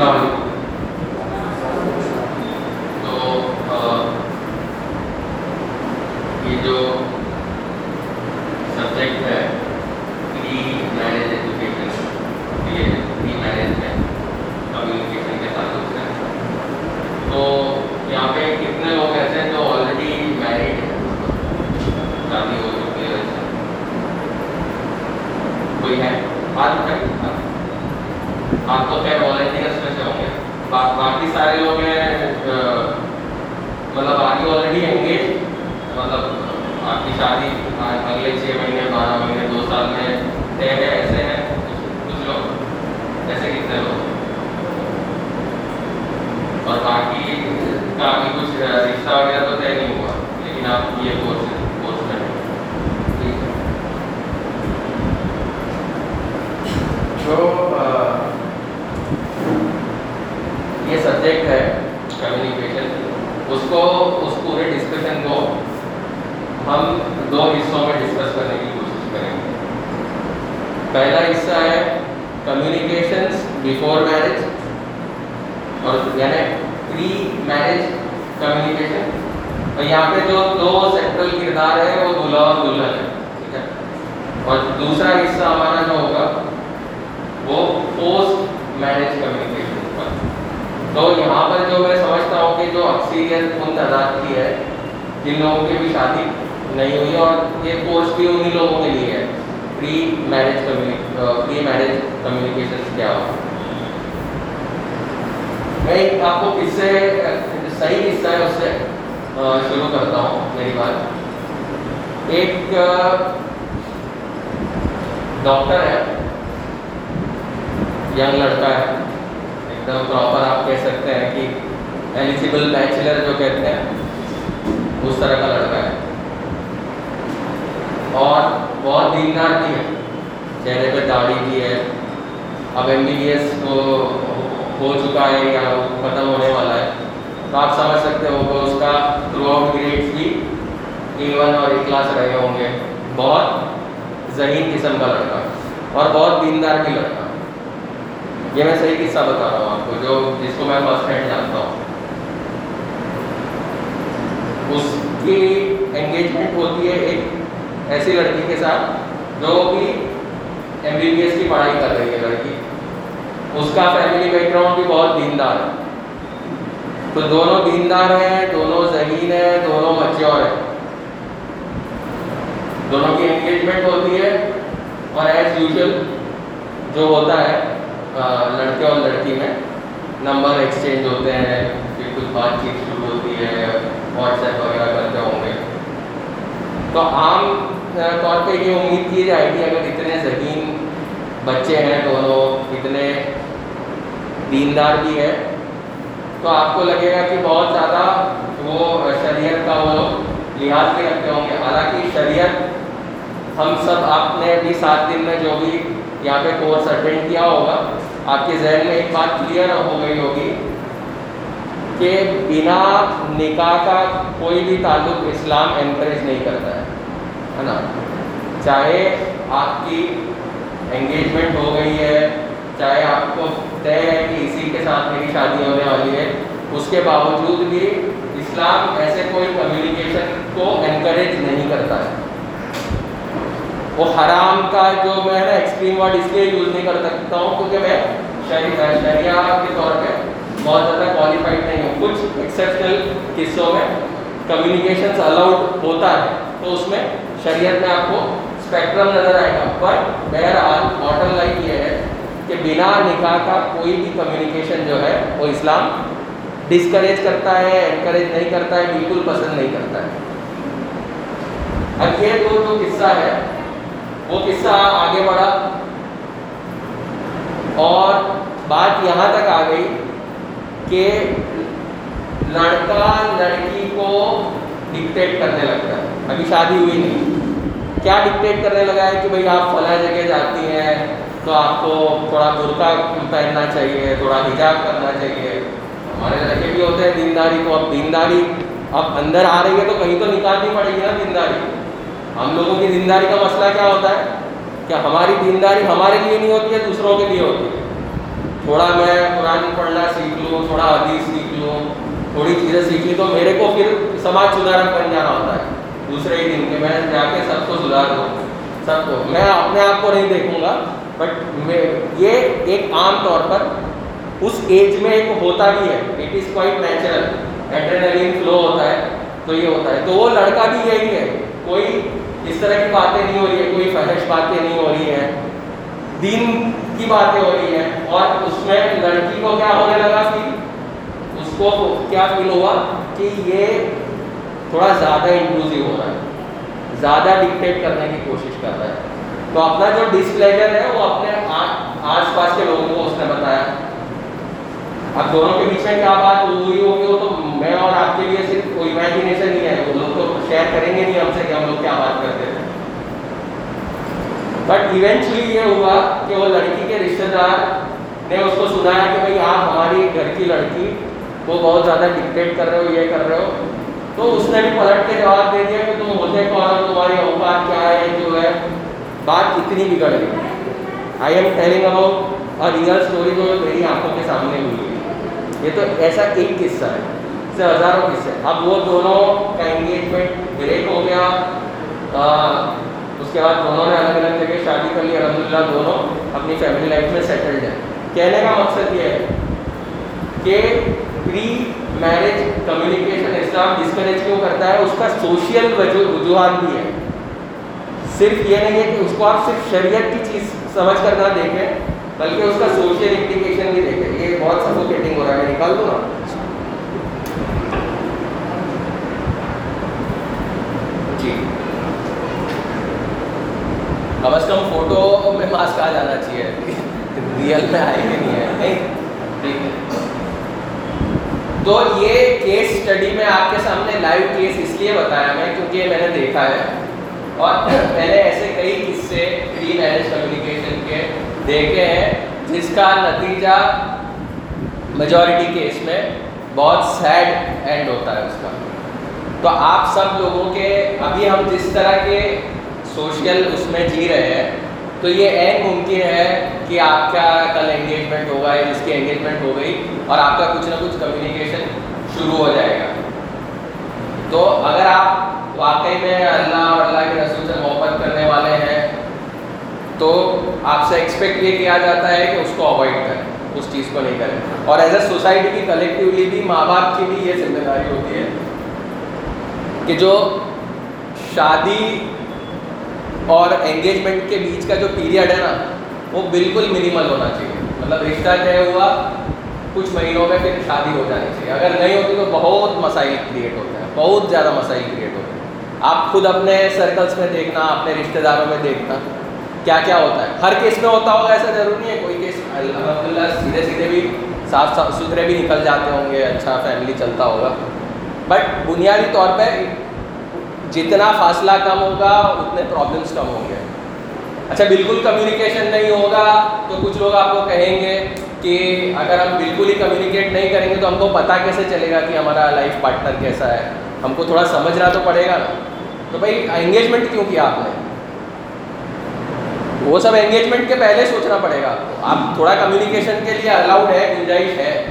السلام علیکم تو آ، یہ جو سبجیکٹ ہے پری میرج ایجوکیشن یہ پری میرج میں کمیونیکیشن کے تعلق سے تو یہاں پہ کتنے لوگ ایسے ہیں جو آلریڈی میرڈ ہیں شادی ہو چکی ہے ویسے کوئی ہے بات اٹھائیے آپ تو خیر والنٹیئرس میں سے ہوں گے با- باقی سارے لوگ ہیں آ، مطلب باقی آلریڈی انگیج مطلب آپ کی شادی آ- اگلے چھ مہینے بارہ مہینے دو سال میں طے ہے ایسے ہیں کچھ- کچھ لوگ ایسے کتنے لوگ اور باقی کا ابھی کچھ آ، رشتہ وغیرہ تو طے نہیں ہوا لیکن آپ یہ کورس کورس میں ہیں۔ ٹھیک ہے جو آ، یہ سبجیکٹ ہے کمیونیکیشن اس کو اس پورے ڈسکشن کو ہم دو حصوں میں ڈسکس کرنے کی کوشش کریں گے پہلا حصہ ہے کمیونیکیشنس بیفور میرج اور یعنی پری میرج کمیونیکیشن اور یہاں پہ جو دو سیکٹرل کردار ہے وہ دلہا اور دلہن ہے ٹھیک ہے اور دوسرا حصہ ہمارا جو ہوگا وہ پوسٹ میرج کمیونیکیشن پر تو یہاں پر جو میں سمجھتا ہوں کہ جو اکثریت ان تعداد کی ہے جن لوگوں کی بھی شادی نہیں ہوئی اور یہ کورس بھی انہی لوگوں کے لیے ہے۔ Pre marriage pre marriage communication کیا ہو؟ میں آپ کو کس سے صحیح قصہ ہے، اس سے شروع کرتا ہوں، میری بات۔ ایک ڈاکٹر ہے ینگ لڑکا ہے، ایک دم پراپر آپ کہہ سکتے ہیں کہ ایلیجیبل بیچلر جو کہتے ہیں، اس طرح کا لڑکا ہے۔ اور بہت دیندار بھی ہے۔ چہرے پہ داڑھی بھی ہے۔ اب ایم بی بی ایس کو ہو چکا ہے یا وہ ختم ہونے والا ہے۔ تو آپ سمجھ سکتے ہو کہ اس کا تھرو آؤٹ گریڈس بھی اے ون اور اے کلاس رہے ہوں گے۔ بہت ذہین قسم کا لڑکا اور بہت دیندار بھی لڑکا یہ میں صحیح قصہ بتا رہا ہوں آپ کو، جو جس کو میں فرسٹ ہینڈ جانتا ہوں۔ اس کی انگیجمنٹ ہوتی ہے ایک ایسی لڑکی کے ساتھ جو کہ ایم بی بی ایس کی پڑھائی کر رہی ہے لڑکی۔ اس کا فیملی بیک گراؤنڈ بھی بہت دیندار ہے۔ تو دونوں دیندار ہیں، دونوں ذہین ہیں، دونوں مچیور ہیں۔ دونوں کی انگیجمنٹ ہوتی ہے اور ایز یوزل جو ہوتا ہے لڑکے اور لڑکی میں نمبر ایکسچینج ہوتے ہیں، پھر کچھ بات چیت شروع ہوتی ہے۔ واٹس ایپ وغیرہ کرتے ہوں گے۔ تو عام طور پہ یہ امید کی جائے گی اگر اتنے ذہین بچے ہیں دونوں، اتنے دیندار بھی ہے تو آپ کو لگے گا کہ بہت زیادہ وہ شریعت کا وہ لحاظ بھی رکھتے ہوں گے۔ حالانکہ شریعت ہم سب آپ نے بھی سات دن میں جو بھی یہاں پہ کورس اٹینڈ کیا ہوگا، آپ کے ذہن میں ایک بات کلیئر ہو گئی ہوگی کہ بنا نکاح کا کوئی بھی تعلق اسلام انکریج نہیں کرتا ہے نا؟ چاہے آپ کی انگیجمنٹ ہو گئی ہے، چاہے آپ کو طے ہے کہ اسی کے ساتھ میری شادی ہونے والی ہے، اس کے باوجود بھی اسلام ایسے کوئی کمیونیکیشن کو انکریج نہیں کرتا ہے۔ وہ حرام کا جو میں نا ایکسٹریم ورڈ اس لیے یوز نہیں کر سکتا ہوں، کیونکہ میں شریعہ کے طور پہ بہت زیادہ کوالیفائڈ نہیں ہوں۔ کچھ ایکسیپشنل قصوں میں کمیونیکیشنس الاؤڈ ہوتا ہے۔ تو اس میں شریعت میں آپ کو اسپیکٹرم نظر آئے گا۔ بٹ بہرحال باٹم لائن یہ ہے کہ بنا نکاح کا کوئی بھی کمیونیکیشن جو ہے وہ اسلام ڈسکریج کرتا ہے انکریج نہیں کرتا ہے، بالکل پسند نہیں کرتا ہے۔ اب یہ دو جو قصہ ہے، وہ قصہ آگے بڑھا اور بات یہاں تک آ گئی کہ لڑکا لڑکی کو ڈکٹیٹ کرنے لگتا ہے۔ ابھی شادی ہوئی نہیں۔ کیا ڈکٹیٹ کرنے لگا ہے کہ بھائی آپ فلاں جگہ جاتی ہیں تو آپ کو تھوڑا برقع پہننا چاہیے، تھوڑا حجاب کرنا چاہیے۔ ہمارے لڑکے بھی ہوتے ہیں دینداری تو اب دینداری اب اندر آ رہی ہے تو کہیں تو نکالنی پڑے گی نا دینداری۔ ہم لوگوں کی دینداری کا مسئلہ کیا ہوتا ہے؟ کہ ہماری دینداری ہمارے لیے نہیں ہوتی ہے، دوسروں کے لیے ہوتی ہے؟ تھوڑا میں قرآن پڑھنا سیکھ لوں، تھوڑا حدیث سیکھ لوں، تھوڑی چیزیں سیکھ لی تو میرے کو پھر سماج سدھارک بن جانا ہوتا ہے۔ دوسرے ہی دن کے میں جا کے سب کو سدھار دوں، سب کو۔ میں اپنے آپ کو نہیں دیکھوں گا بٹ یہ ایک عام طور پر اس ایج میں ایک ہوتا بھی ہے۔ It is quite natural adrenaline flow ہوتا ہے، تو یہ ہوتا ہے۔ تو وہ لڑکا بھی یہی ہے۔ کوئی اس طرح کی باتیں نہیں ہو رہی ہے، کوئی فحش باتیں نہیں ہو رہی ہیں۔ دین کی باتیں ہو رہی ہیں اور اس میں لڑکی کو کیا ہونے لگا کہ اس کو کیا فیل ہوا کہ یہ تھوڑا زیادہ انکلوزیو ہو رہا ہے، زیادہ ڈکٹیٹ کرنے کی کوشش کر رہا ہے۔ تو اپنا جو ڈسپلیجر ہے، وہ اپنے آس پاس کے لوگوں کو اس نے بتایا۔ اب دونوں کے بیچ میں کیا بات ہوئی ہوگی وہ تو میں اور آپ کے لیے صرف کوئی امیجنیشن ہی ہے۔ وہ لوگ تو شیئر کریں گے نہیں ہم سے کہ ہم لوگ کیا بات کرتے بٹ ایونچولی یہ ہوا کہ وہ لڑکی کے رشتے دار نے اس کو سنایا کہ بھائی آپ ہماری گھر کی لڑکی کو بہت زیادہ ڈکٹیٹ کر رہے ہو، یہ کر رہے ہو۔ تو اس نے بھی پلٹ کے جواب دے دیا کہ تم ہوتے کون ہو؟ تمہاری اوقات کیا ہے؟ جو ہے، بات اتنی بگڑ گئی۔ I am telling about our real story جو میری آنکھوں کے سامنے ہوئی۔ یہ تو ایسا ایک قصہ ہے سے ہزاروں قصے۔ اب وہ دونوں کا انگیجمنٹ بریک ہو گیا۔ اس کے بعد دونوں نے الگ الگ جگہ شادی کر لی الحمد للہ دونوں اپنی فیملی لائف میں سیٹلڈ ہیں۔ کہنے کا مقصد یہ ہے کہ pre marriage communication Islam discourage کیوں کرتا ہے؟ اس کا سوشل وجوہات بھی ہے صرف یہ نہیں ہے کہ اس کو آپ صرف شریعت کی چیز سمجھ کر نہ دیکھیں، بلکہ اس کا سوشل امپلیکیشن بھی دیکھیں۔ یہ بہت سفوکیٹنگ ہو رہا ہے۔ میں نکال دوں نا جی کم از کم فوٹو میں ماسک آ جانا چاہیے۔ ریئل میں آئے گی نہیں ہے نہیں۔ ٹھیک ہے۔ تو یہ کیس اسٹڈی میں آپ کے سامنے لائیو کیس اس لیے بتایا میں کیونکہ میں نے دیکھا ہے۔ اور میں نے ایسے کئی قصے پری میرج کمیونیکیشن کے دیکھے ہیں جس کا نتیجہ میجورٹی کیس میں بہت سیڈ اینڈ ہوتا ہے اس کا۔ تو آپ سب لوگوں کے ابھی ہم جس طرح کے سوشل اس میں جی رہے ہیں۔ تو یہ این ممکن ہے کہ آپ کا کل انگیجمنٹ ہوگا یا جس کی انگیجمنٹ ہو گئی اور آپ کا کچھ نہ کچھ کمیونیکیشن شروع ہو جائے گا۔ تو اگر آپ واقعی میں اللہ اور اللہ کے رسول سے محبت کرنے والے ہیں، تو آپ سے ایکسپیکٹ یہ کیا جاتا ہے کہ اس کو اوائڈ کریں، اس چیز کو نہیں کریں۔ اور ایز اے سوسائٹی کی کلیکٹیولی بھی ماں باپ کی بھی یہ ذمہ داری ہوتی ہے کہ جو شادی اور انگیجمنٹ کے بیچ کا جو پیریڈ ہے نا، وہ بالکل منیمل ہونا چاہیے۔ مطلب رشتہ طے ہوا، کچھ مہینوں میں پھر شادی ہو جانی چاہیے۔ اگر نہیں ہوتی تو بہت مسائل کریٹ ہوتے ہیں، بہت زیادہ مسائل کریٹ ہوتے ہیں۔ آپ خود اپنے سرکلس میں دیکھنا، اپنے رشتہ داروں میں دیکھنا کیا کیا ہوتا ہے؟ ہر کیس میں ہوتا ہوگا، ایسا ضروری نہیں ہے۔ کوئی کیس الحمد للہ سیدھے سیدھے بھی صاف ستھرے بھی نکل جاتے ہوں گے اچھا فیملی چلتا ہوگا۔ بٹ بنیادی طور پہ جتنا فاصلہ کم ہوگا، اتنے پرابلمس کم ہوں گے۔ اچھا بالکل کمیونیکیشن نہیں ہوگا تو کچھ لوگ آپ کو کہیں گے کہ اگر ہم بالکل ہی کمیونیکیٹ نہیں کریں گے تو ہم کو پتہ کیسے چلے گا کہ ہمارا لائف پارٹنر کیسا ہے۔ ہم کو تھوڑا سمجھنا تو پڑے گا نا۔ تو بھائی انگیجمنٹ کیوں کیا آپ نے؟ وہ سب انگیجمنٹ کے پہلے سوچنا پڑے گا۔ آپ کو آپ تھوڑا کمیونیکیشن کے لیے الاؤڈ ہے، گنجائش ہے۔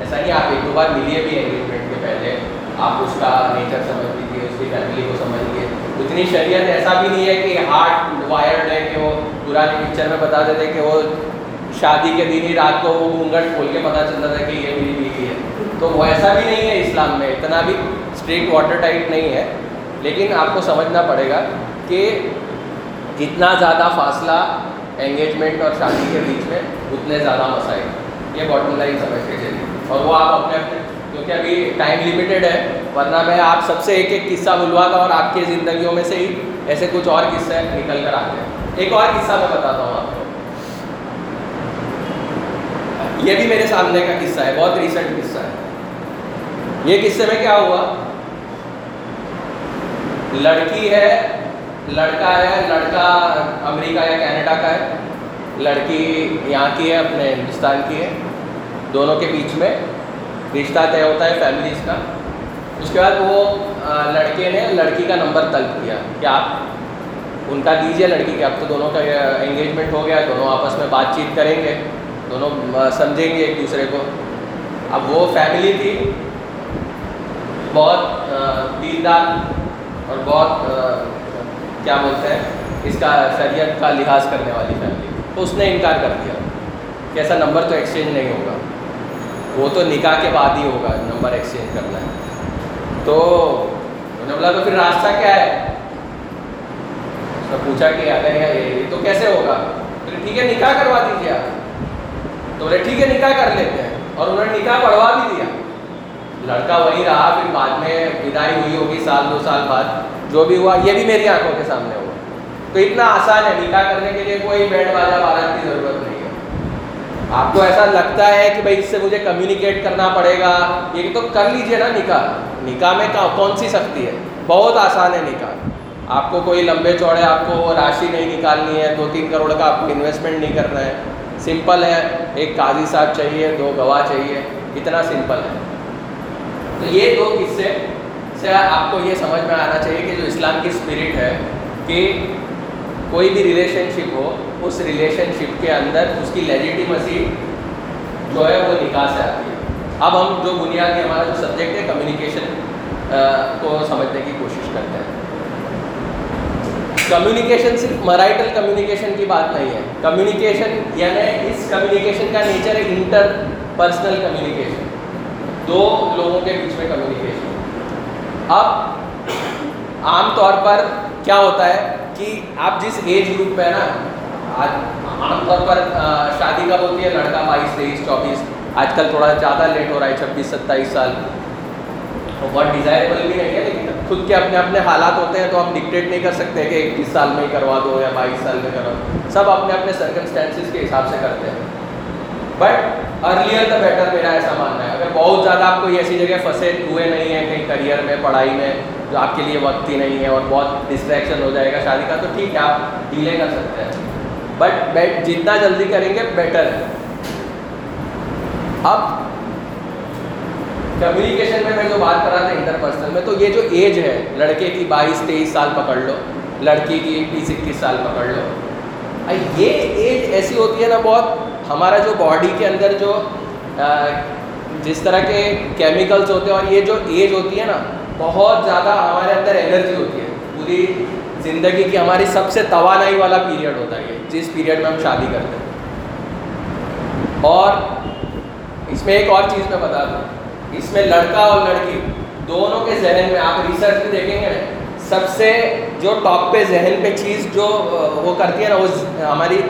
ایسا نہیں، آپ ایک دو بار ملیے بھی انگیجمنٹ کے پہلے۔ آپ اس کا نیچر سمجھ لیجیے کی فیملی کو سمجھ لیجیے اتنی شریعت ایسا بھی نہیں ہے کہ ہارٹ وائرڈ ہے کہ وہ پرانی پکچر میں بتا دیتے کہ وہ شادی کے دن ہی رات کو وہ گھونگٹ کھول کے پتہ چلتا تھا کہ یہ میری بیوی ہے۔ تو وہ ایسا بھی نہیں ہے اسلام میں، اتنا بھی اسٹریٹ واٹر ٹائٹ نہیں ہے۔ لیکن آپ کو سمجھنا پڑے گا کہ جتنا زیادہ فاصلہ انگیجمنٹ اور شادی کے بیچ میں، اتنے زیادہ مسائل۔ یہ باٹم لائن سمجھ کے چلیے۔ اور وہ آپ اپنے اپنے کیونکہ ابھی ٹائم لمیٹیڈ ہے، ورنہ میں آپ سب سے ایک ایک قصہ بلواتا اور آپ کی زندگیوں میں سے ہی ایسے کچھ اور قصے نکل کر آتے ہیں۔ ایک اور قصہ میں بتاتا ہوں آپ کو۔ یہ بھی میرے سامنے کا قصہ ہے، بہت ریسنٹ قصہ ہے۔ یہ قصے میں کیا ہوا؟ لڑکی ہے، لڑکا ہے، لڑکا امریکہ یا کینیڈا کا ہے۔ لڑکی یہاں کی ہے، اپنے ہندوستان کی ہے۔ دونوں کے بیچ میں رشتہ طے ہوتا ہے فیملیز کا۔ اس کے بعد وہ لڑکے نے لڑکی کا نمبر طلب کیا کہ آپ ان کا دیجیے لڑکی کے۔ اب تو دونوں کا انگیجمنٹ ہو گیا، دونوں آپس میں بات چیت کریں گے، دونوں سمجھیں گے ایک دوسرے کو۔ اب وہ فیملی تھی، بہت دیندار اور بہت کیا بولتے ہیں، اس کا شریعت کا لحاظ کرنے والی فیملی تو اس نے انکار کر دیا۔ کہ ایسا نمبر تو ایکسچینج نہیں ہوگا۔ وہ تو نکاح کے بعد ہی ہوگا، نمبر ایکسچینج کرنا ہے۔ تو انہوں نے بولا تو پھر راستہ کیا ہے؟ اس نے پوچھا کہ اگر یہ تو کیسے ہوگا؟ پھر ٹھیک ہے، نکاح کروا دیجیے آپ۔ تو بولے، ٹھیک ہے، نکاح کر لیتے ہیں۔ اور انہوں نے نکاح پڑھوا بھی دیا۔ لڑکا وہی رہا، پھر بعد میں ودائی ہوئی ہوگی، سال، دو سال بعد۔ جو بھی ہوا، یہ بھی میری آنکھوں کے سامنے ہوا تو اتنا آسان ہے، نکاح کرنے کے لیے کوئی بیڈ باجا بارات کی ضرورت نہیں۔ آپ کو ایسا لگتا ہے کہ بھائی اس سے مجھے کمیونیکیٹ کرنا پڑے گا یہ تو کر لیجیے نا نکاح نکاح میں کون سی سختی ہے بہت آسان ہے نکاح آپ کو کوئی لمبے چوڑے آپ کو راشی نہیں نکالنی ہے دو تین کروڑ کا آپ کو انویسٹمنٹ نہیں کرنا ہے سمپل ہے ایک قاضی صاحب چاہیے دو گواہ چاہیے اتنا سمپل ہے تو یہ دو قصے سے آپ کو یہ سمجھ میں آنا چاہیے کہ جو اسلام کی اسپرٹ ہے کہ کوئی بھی ریلیشن شپ ہو، اس ریلیشن شپ کے اندر اس کی لیجیٹیمسی جو ہے وہ نکاح سے آتی ہے۔ اب ہم جو بنیادی ہمارا جو سبجیکٹ ہے کمیونیکیشن کو سمجھنے کی کوشش کرتے ہیں۔ کمیونیکیشن صرف مرائٹل کمیونیکیشن کی بات نہیں ہے۔ کمیونیکیشن یعنی اس کمیونیکیشن کا نیچر ہے انٹر پرسنل کمیونیکیشن دو لوگوں کے بیچ میں کمیونیکیشن اب عام طور پر کیا ہوتا ہے؟ کہ آپ جس ایج گروپ پہ نا، آج عام طور پر شادی کب ہوتی ہے؟ لڑکا بائیس، تیئیس، چوبیس۔ آج کل تھوڑا زیادہ لیٹ ہو رہا ہے، چھبیس، ستائیس سال۔ بہت ڈیزائریبل بھی نہیں ہے، لیکن خود کے اپنے اپنے حالات ہوتے ہیں، تو ہم ڈکٹیٹ نہیں کر سکتے کہ اکیس سال میں ہی کروا دو یا بائیس سال میں کروا دو۔ سب اپنے اپنے سرکمسٹانسز کے حساب سے کرتے ہیں۔ بٹ ارلیئر دا بیٹر میرا ایسا ماننا ہے۔ اگر بہت زیادہ آپ کو ایسی جگہ پھنسے، ہوئے نہیں ہیں، کہیں کریئر میں، پڑھائی میں جو آپ کے لیے وقت ہی نہیں ہے اور بہت ڈسٹریکشن ہو جائے گا شادی کا، تو ٹھیک ہے، آپ ڈیلے کر سکتے ہیں۔ بٹ جتنا جلدی کریں گے بیٹر ہے اب کمیونیکیشن میں میں جو بات کر رہا تھا انٹر پرسنل میں، تو یہ جو ایج ہے، لڑکے کی بائیس، تیئیس سال پکڑ لو لڑکی کی بیس، اکیس سال پکڑ لو۔ یہ ایج ایسی ہوتی ہے نا بہت، ہمارا جو باڈی کے اندر جو جس طرح کے کیمیکلس ہوتے ہیں اور یہ جو ایج ہوتی ہے نا بہت زیادہ ہمارے اندر انرجی ہوتی ہے۔ پوری زندگی کی ہماری سب سے توانائی والا پیریڈ ہوتا ہے یہ، جس پیریڈ میں ہم شادی کرتے ہیں۔ اور اس میں ایک اور چیز میں بتا دوں۔ اس میں لڑکا اور لڑکی دونوں کے ذہن میں، آپ ریسرچ بھی دیکھیں گے، سب سے جو ٹاپ پہ ذہن پہ چیز جو، وہ کرتی ہے نا، وہ ہماری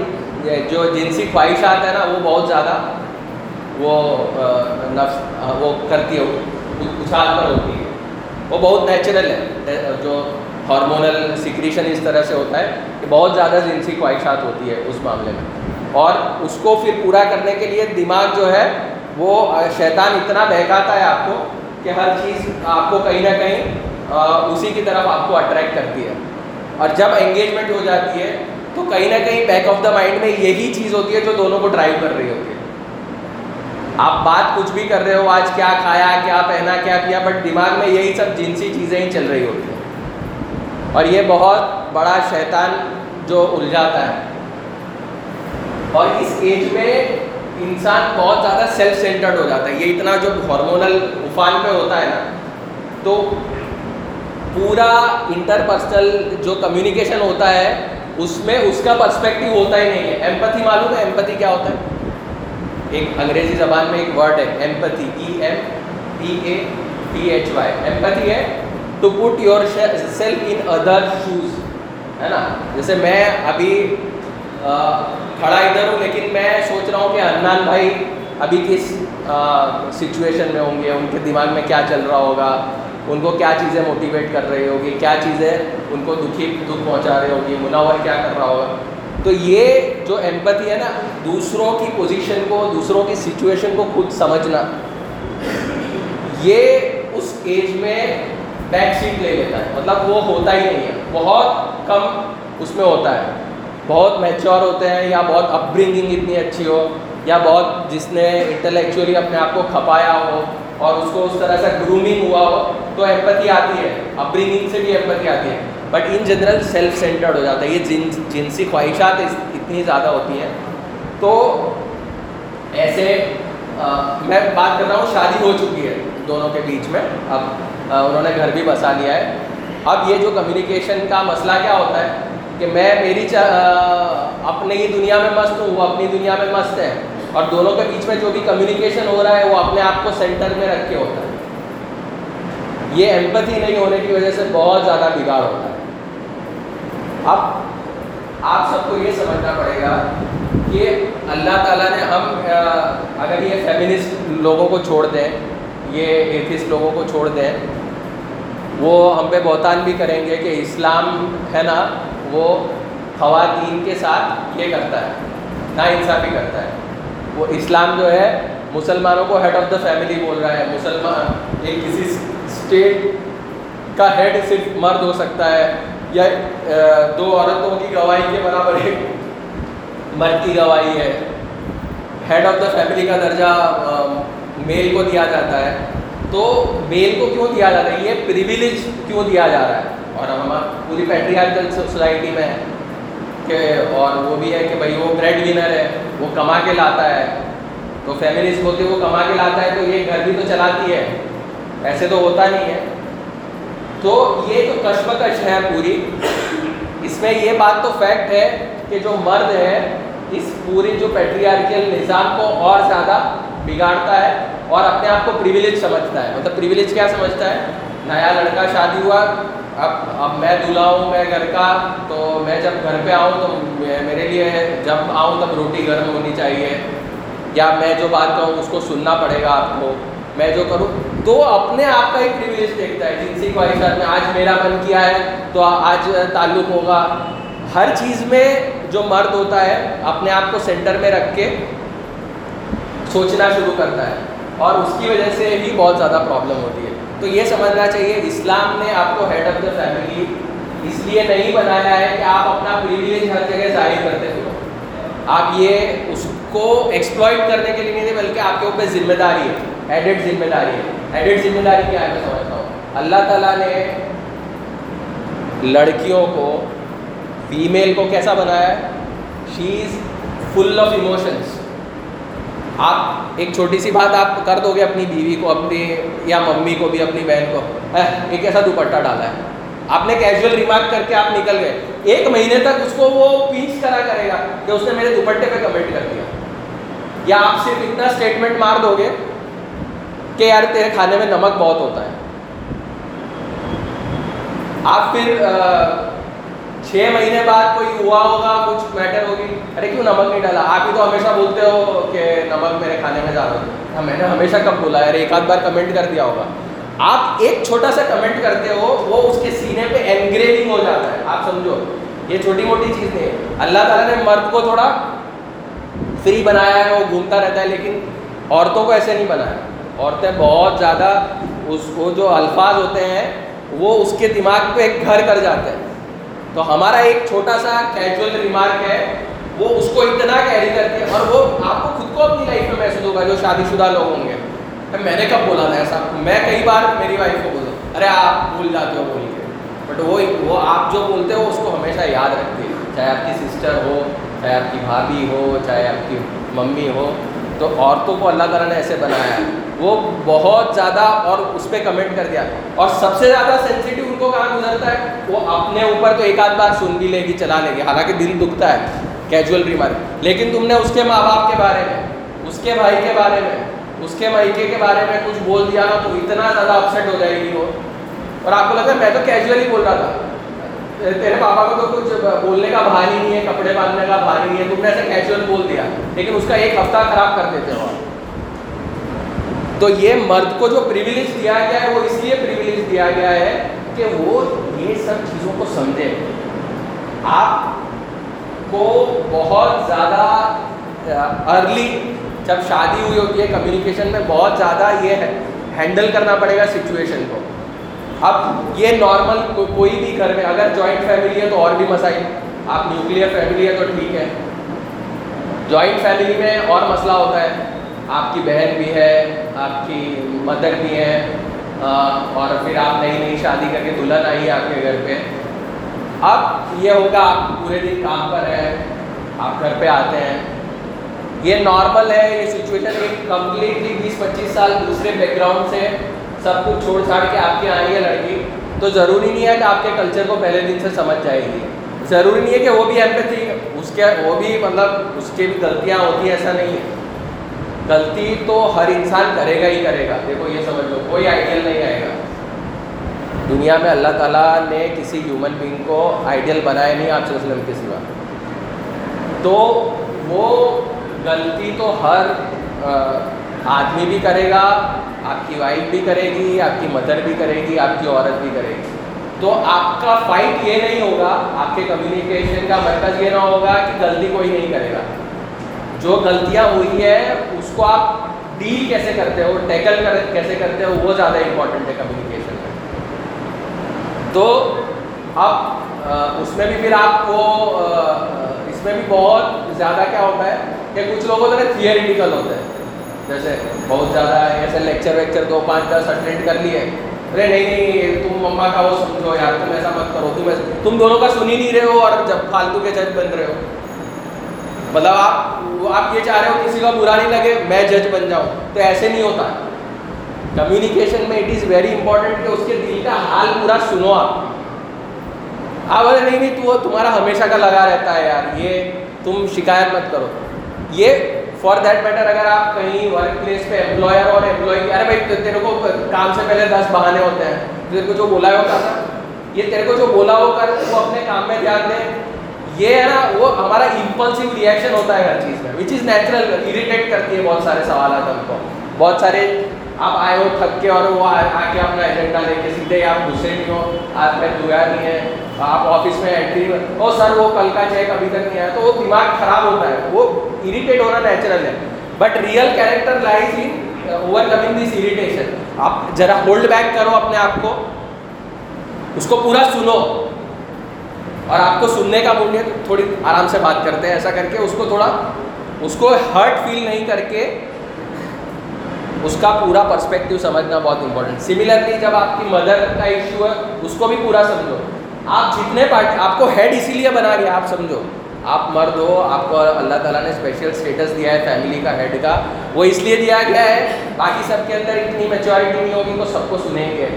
جو جنسی خواہشات ہیں نا، وہ بہت زیادہ وہ نفس وہ کرتی ہے، اچھال پر ہوتی ہے۔ وہ بہت نیچرل ہے۔ جو ہارمونل سیکریشن اس طرح سے ہوتا ہے کہ بہت زیادہ جنسی خواہشات ہوتی ہے اس معاملے میں۔ اور اس کو پھر پورا کرنے کے لیے دماغ جو ہے، وہ شیطان اتنا بہکاتا ہے آپ کو کہ ہر چیز آپ کو کہیں نہ کہیں اسی کی طرف آپ کو اٹریکٹ کرتی ہے۔ اور جب انگیجمنٹ ہو جاتی ہے، تو کہیں نہ کہیں بیک آف دا مائنڈ میں یہی چیز ہوتی ہے جو دونوں کو ڈرائیو کر رہی ہوتی ہے۔ آپ بات کچھ بھی کر رہے ہو، آج کیا کھایا، کیا پہنا، کیا کیا بٹ دماغ میں یہی سب جنسی چیزیں ہی چل رہی ہوتی ہیں۔ اور یہ بہت بڑا شیطان جو الجھاتا ہے۔ اور اس ایج میں انسان بہت زیادہ سیلف سینٹرڈ ہو جاتا ہے۔ یہ اتنا جو ہارمونل افان پہ ہوتا ہے نا، تو پورا انٹر پرسنل جو کمیونیکیشن ہوتا ہے، اس میں اس کا پرسپیکٹیو ہوتا ہی نہیں ہے۔ ایمپتھی معلوم ہے؟ ایمپتھی کیا ہوتا ہے؟ ایک انگریزی زبان میں ایک ورڈ ہے empathy E M P A T H Y empathy ہے to put yourself in other shoes ہے نا؟ جیسے میں ابھی کھڑا ادھر ہوں، لیکن میں سوچ رہا ہوں کہ عنان بھائی ابھی کس سچویشن میں ہوں گے، ان کے دماغ میں کیا چل رہا ہوگا، ان کو کیا چیزیں موٹیویٹ کر رہی ہوگی، کیا چیزیں ان کو دکھی، دکھ پہنچا رہی ہوگی، منور کیا کر رہا ہوگا؟ تو یہ جو ایمپتھی ہے نا، دوسروں کی پوزیشن کو، دوسروں کی سچویشن کو خود سمجھنا، یہ اس ایج میں بیک سیٹ لے لیتا ہے۔ مطلب وہ ہوتا ہی نہیں ہے۔ بہت کم اس میں ہوتا ہے۔ بہت میچور ہوتے ہیں یا بہت اپ برنگنگ اتنی اچھی ہو، یا بہت جس نے انٹلیکچولی اپنے آپ کو کھپایا ہو اور اس کو اس طرح سے گرومنگ ہوا ہو، تو ایمپتھی آتی ہے۔ اپ برنگنگ سے بھی ایمپتھی آتی ہے۔ But in general self centred ہو جاتا ہے. یہ جن جنسی خواہشات اتنی زیادہ ہوتی ہیں. تو ایسے میں بات کر رہا ہوں، شادی ہو چکی ہے دونوں کے بیچ میں. اب انہوں نے گھر بھی بسا لیا ہے. اب یہ جو کمیونیکیشن کا مسئلہ کیا ہوتا ہے کہ میں میری اپنے ہی دنیا میں مست ہوں، وہ اپنی دنیا میں مست ہے. اور دونوں کے بیچ میں جو بھی کمیونیکیشن ہو رہا ہے، وہ اپنے آپ کو سینٹر میں رکھ کے ہوتا ہے. یہ ایمپتھی نہیں ہونے کی وجہ سے بہت زیادہ بگاڑ ہوتا ہے. اب آپ سب کو یہ سمجھنا پڑے گا کہ اللہ تعالیٰ نے ہم اگر یہ فیمنسٹ لوگوں کو چھوڑ دیں، یہ ایتھسٹ لوگوں کو چھوڑ دیں، وہ ہم پہ بہتان بھی کریں گے کہ اسلام ہے نا، وہ خواتین کے ساتھ یہ کرتا ہے، نا انصافی کرتا ہے۔ وہ اسلام جو ہے، مسلمانوں کو ہیڈ آف دا فیملی بول رہا ہے۔ مسلمان ایک کسی اسٹیٹ کا ہیڈ صرف مرد ہو سکتا ہے۔ یا دو عورتوں کی گواہی کے برابر ایک مرد کی گواہی ہے۔ ہیڈ آف دا فیملی کا درجہ میل کو دیا جاتا ہے۔ تو میل کو کیوں دیا جاتا ہے؟ یہ پریویلیج کیوں دیا جا رہا ہے؟ اور ہم پوری پیٹریارکل سوسائٹی میں ہے کہ، اور وہ بھی ہے کہ بھائی وہ بریڈ ونر ہے، وہ کما کے لاتا ہے۔ تو فیملیز ہوتے وہ کما کے لاتا ہے، تو یہ گھر بھی تو چلاتی ہے۔ ایسے تو ہوتا نہیں ہے۔ تو یہ جو کشمکش ہے پوری، اس میں یہ بات تو فیکٹ ہے کہ جو مرد ہے، اس پوری جو پیٹریارکل نظام کو اور زیادہ بگاڑتا ہے اور اپنے آپ کو پریویلیج سمجھتا ہے۔ مطلب پریویلیج کیا سمجھتا ہے؟ نیا لڑکا شادی ہوا، اب اب میں دلہا ہوں، میں گھر کا، تو میں جب گھر پہ آؤں تو میرے لیے جب آؤں تب روٹی گرم ہونی چاہیے۔ یا میں جو بات کہوں اس کو سننا پڑے گا آپ کو۔ میں جو کروں تو اپنے آپ کا ہی پریویلیج دیکھتا ہے۔ جنسی خواہشات میں آج میرا من کیا ہے، تو آج تعلق ہوگا۔ ہر چیز میں جو مرد ہوتا ہے، اپنے آپ کو سینٹر میں رکھ کے سوچنا شروع کرتا ہے۔ اور اس کی وجہ سے بھی بہت زیادہ پرابلم ہوتی ہے۔ تو یہ سمجھنا چاہیے، اسلام نے آپ کو ہیڈ آف دا فیملی اس لیے نہیں بنایا ہے کہ آپ اپنا پریویلیج ہر جگہ ظاہر کرتے ہو آپ یہ اس کو ایکسپلائٹ کرنے کے لیے نہیں بلکہ آپ کے اوپر ذمہ داری ہے۔ ایڈٹ ذمہ داری ہے. ایڈٹ ذمہ داری کیا ہے؟ میں سمجھتا ہوں. اللہ تعالیٰ نے لڑکیوں کو فیمیل کو کیسا بنایا ہے؟ شی از فل آف ایموشنس آپ ایک چھوٹی سی بات آپ کر دو گے اپنی بیوی کو، اپنی یا ممی کو بھی، اپنی بہن کو۔ ایک ایسا دوپٹہ ڈالا ہے۔ آپ نے کیجول ریمارک کر کے آپ نکل گئے۔ ایک مہینے تک اس کو وہ پیچ کرا کرے گا کہ اس نے میرے دوپٹے پہ کمنٹ کر دیا۔ یا آپ صرف اتنا اسٹیٹمنٹ مار دو گے کہ یار تیرے کھانے میں نمک بہت ہوتا ہے۔ آپ پھر چھ مہینے بعد کوئی ہوا ہوگا، کچھ میٹر ہوگی، ارے کیوں نمک نہیں ڈالا؟ آپ ہی تو ہمیشہ بولتے ہو کہ نمک میرے کھانے میں زیادہ ہاں میں نے ہمیشہ کب بولا ہے ایک آدھ بار کمنٹ کر دیا ہوگا۔ آپ ایک چھوٹا سا کمنٹ کرتے ہو، وہ اس کے سینے پہ انگریونگ ہو جاتا ہے۔ آپ سمجھو، یہ چھوٹی موٹی چیز نہیں ہے۔ اللہ تعالیٰ نے مرد کو تھوڑا فری بنایا ہے، وہ گھومتا رہتا ہے، لیکن عورتوں کو ایسے نہیں بنایا۔ عورتیں بہت زیادہ اس کو جو الفاظ ہوتے ہیں، وہ اس کے دماغ پہ ایک گھر کر جاتے ہیں۔ تو ہمارا ایک چھوٹا سا کیجول ریمارک ہے، وہ اس کو اتنا کیری کرتی ہے اور وہ آپ کو خود کو اپنی لائف میں محسوس ہوگا جو شادی شدہ لوگ ہوں گے۔ میں نے کب بولا تھا ایسا؟ میں کئی بار میری وائف کو بولا ارے آپ بھول جاتے ہو بول کے۔ بٹ وہ وہ آپ جو بولتے ہو، اس کو ہمیشہ یاد رکھتے ہیں چاہے آپ کی سسٹر ہو، چاہے آپ کی بھابھی ہو، چاہے آپ کی ممی ہو تو عورتوں کو اللہ تعالیٰ نے ایسے بنایا ہے۔ وہ بہت زیادہ اور اس پہ کمنٹ کر دیا۔ اور سب سے زیادہ سینسیٹیو ان کو کہاں گزرتا ہے؟ وہ اپنے اوپر تو ایک آدھ بار سن بھی لے گی چلا لے گی حالانکہ دل دکھتا ہے کیجول ریمارک لیکن تم نے اس کے ماں باپ کے بارے میں، اس کے بھائی کے بارے میں، اس کے مائکے کے بارے میں کچھ بول دیا نا تو اتنا زیادہ اپسیٹ ہو جائے گی وہ۔ اور آپ کو لگتا ہے میں تو کیجولی بول رہا تھا۔ تیرے پاپا کو تو کچھ بولنے کا بھاری نہیں ہے، کپڑے باندھنے کا بھاری نہیں ہے، تم نے ایسے کیجول بول دیا۔ لیکن اس کا ایک ہفتہ خراب کر دیتے ہو۔ تو یہ مرد کو جو پریویلیج دیا گیا ہے، وہ اس لیے پریویلیج دیا گیا ہے کہ وہ یہ سب چیزوں کو سمجھے۔ آپ کو بہت زیادہ ارلی جب شادی ہوئی ہوتی ہے کمیونیکیشن میں بہت زیادہ یہ ہینڈل کرنا پڑے گا سچویشن کو۔ اب یہ نارمل کوئی بھی گھر میں اگر جوائنٹ فیملی ہے تو اور بھی مسائل۔ آپ نیوکلیر فیملی ہے تو ٹھیک ہے۔ جوائنٹ فیملی میں اور مسئلہ ہوتا ہے۔ آپ کی بہن بھی ہے، آپ کی مدر بھی ہے اور پھر آپ نئی نئی شادی کر کے دلہن آئی ہے آپ کے گھر پہ۔ اب یہ ہوگا، آپ پورے دن کام پر ہیں، آپ گھر پہ آتے ہیں۔ یہ نارمل ہے، یہ سچویشن ایک کمپلیٹلی بیس پچیس سال دوسرے بیک گراؤنڈ سے سب کچھ چھوڑ چھاڑ کے آپ کی آئی ہے لڑکی، تو ضروری نہیں ہے کہ آپ کے کلچر کو پہلے دن سے سمجھ جائے گی۔ ضروری نہیں ہے کہ وہ بھی ایمپتھی اس کے، وہ بھی مطلب اس کے بھی غلطیاں ہوتی ہیں، ایسا نہیں ہے۔ غلطی تو ہر انسان کرے گا ہی کرے گا۔ دیکھو، یہ سمجھ لو، کوئی آئیڈیل نہیں آئے گا۔ دنیا میں اللہ تعالیٰ نے کسی ہیومن بینگ کو آئیڈیل بنایا نہیں آپ وسلم کے سوا۔ تو وہ غلطی تو ہر آدمی بھی کرے گا، آپ کی وائف بھی کرے گی، آپ کی مدر بھی کرے گی، آپ کی عورت بھی کرے گی۔ تو آپ کا فائٹ یہ نہیں ہوگا، آپ کے کمیونیکیشن کا مرکز یہ نہ ہوگا کہ غلطی کوئی نہیں کرے گا۔ جو غلطیاں ہوئی ہے، اس کو آپ ڈیل کیسے کرتے ہو ٹیکل کیسے کرتے ہو، وہ زیادہ امپورٹنٹ ہے کمیونیکیشن میں۔ تو اب اس میں بھی پھر آپ کو اس میں بھی بہت زیادہ کیا ہوتا ہے کہ کچھ لوگ ہوتے ہیں تھیئریٹیکل ہوتے ہیں جیسے بہت زیادہ ایسے لیکچر ویکچر دو پانچ دس اٹینڈ کر لیے۔ ارے نہیں نہیں، تم مما کا وہ سمجھو یار، تم ایسا مت کرو، تم ایسا، تم دونوں کا سن ہی نہیں رہے ہو اور جب فالتو کے جج بن رہے ہو۔ مطلب آپ آپ یہ چاہ رہے ہو کسی کا برا نہیں لگے، میں جج بن جاؤں، تو ایسے نہیں ہوتا۔ کمیونیکیشن میں اٹ از ویری امپورٹنٹ کہ اس کے دل کا حال پورا سنو آپ۔ آپ ارے نہیں نہیں، تو تمہارا ہمیشہ کا لگا رہتا ہے یار، یہ تم شکایت مت کرو۔ یہ فار دیٹ میٹر اگر آپ کہیں ورک پلیس پہ امپلائر اور امپلائی ارے بھائی تیرے کو کام سے پہلے دس بہانے ہوتے ہیں۔ تیرے کو جو بولا ہے وہ تھا یہ تیرے کو جو بولا ہو کر، وہ اپنے کام میں دھیان دیں یہ ہے نا، وہ ہمارا امپلسو ریئیکشن ہوتا ہے ہر چیز میں وچ از نیچرل اریٹیٹ کرتی ہے بہت سارے سوالات ہم کو۔ بہت سارے آپ آئے ہو تھک کے اور وہ آ کے اپنا ایجنڈا لے کے سیدھے آپ غصے نہیں ہو آج میں دھویا نہیں ہے، آپ آفس میں انٹری او سر، وہ کل کا چیک ابھی تک نہیں آیا۔ تو وہ دماغ خراب ہوتا ہے۔ وہ اریٹیٹ ہونا نیچرل ہے۔ But real character lies in overcoming this irritation آپ ذرا ہولڈ بیک کرو اپنے آپ کو۔ اس کو پورا سنو۔ اور آپ کو سننے کا موڈ ہے تھوڑی آرام سے بات کرتے ہیں۔ ایسا کر کے اس کو تھوڑا، اس کو ہرٹ فیل نہیں کر کے اس کا پورا پرسپیکٹیو سمجھنا بہت امپورٹنٹ سملرلی جب آپ کی مدر کا ایشو ہے، اس کو بھی پورا سمجھو. آپ جتنے پارٹ آپ کو ہیڈ اسی لیے بنا گیا آپ سمجھو. آپ مرد ہو، آپ کو اللہ تعالیٰ نے اسپیشل اسٹیٹس دیا ہے فیملی کا ہیڈ کا. وہ اس لیے دیا گیا ہے، باقی سب کے اندر اتنی میچورٹی نہیں ہوگی تو سب کو سنیں گے.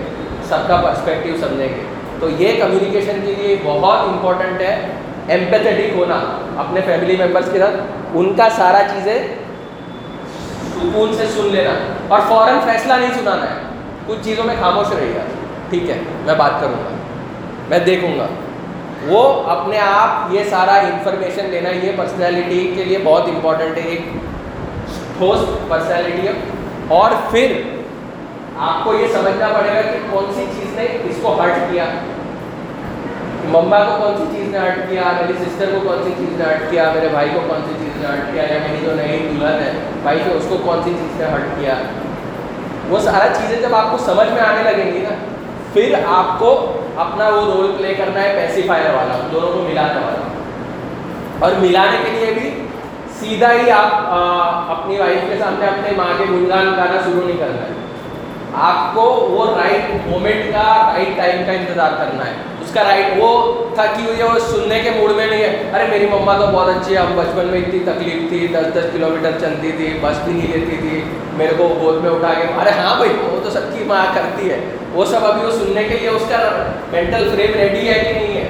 سب کا پرسپیکٹیو سمجھیں گے. تو یہ کمیونیکیشن کے لیے بہت امپورٹنٹ ہے. ایمپیتھیٹک ہونا. اپنے فیملی ممبرس کے ساتھ. ان کا سارا چیزیں سکون سے سن لینا۔ اور فوراً فیصلہ نہیں سنانا ہے۔ کچھ چیزوں میں خاموش رہے گا ٹھیک ہے، میں بات کروں گا۔ میں دیکھوں گا۔ وہ اپنے آپ یہ سارا انفارمیشن لینا یہ پرسنالٹی کے لیے بہت امپورٹنٹ ہے۔ ایک ٹھوس پرسنالٹی ہے۔ اور پھر آپ کو یہ سمجھنا پڑے گا کہ کون سی چیز نے اس کو ہرٹ کیا۔ مما کو کون سی چیز نے ہرٹ کیا؟ میری سسٹر کو کون سی چیز نے ہرٹ کیا؟ میرے بھائی کو کون سی چیز نے ہرٹ کیا؟ یا میری جو نئی دلہن ہے، بھائی کو اس کو کون سی چیز نے ہرٹ کیا؟ وہ سارا چیزیں جب آپ کو سمجھ میں آنے لگیں گی نا، پھر آپ کو اپنا وہ رول پلے کرنا ہے پیسیفائر والا، دونوں کو ملانے والا۔ اور ملانے کے لیے بھی سیدھا ہی آپ اپنی وائف کے سامنے اپنے ماں کے گنگان گانا شروع نہیں کرنا ہے۔ آپ کو وہ رائٹ مومنٹ کا رائٹ ٹائم کا انتظار کرنا ہے۔ اس کا رائٹ وہ تھا کہ ہوئی وہ سننے کے موڈ میں نہیں ہے۔ ارے میری مما تو بہت اچھی ہے ہم بچپن میں اتنی تکلیف تھی، دس دس کلو میٹر چلتی تھی، بس بھی نہیں لیتی تھی، میرے کو گود میں اٹھا کے۔ ارے ہاں بھائی، وہ تو سب کی ماں کرتی ہے۔ وہ سب ابھی وہ سننے کے لیے اس کا مینٹل فریم ریڈی ہے کہ نہیں ہے۔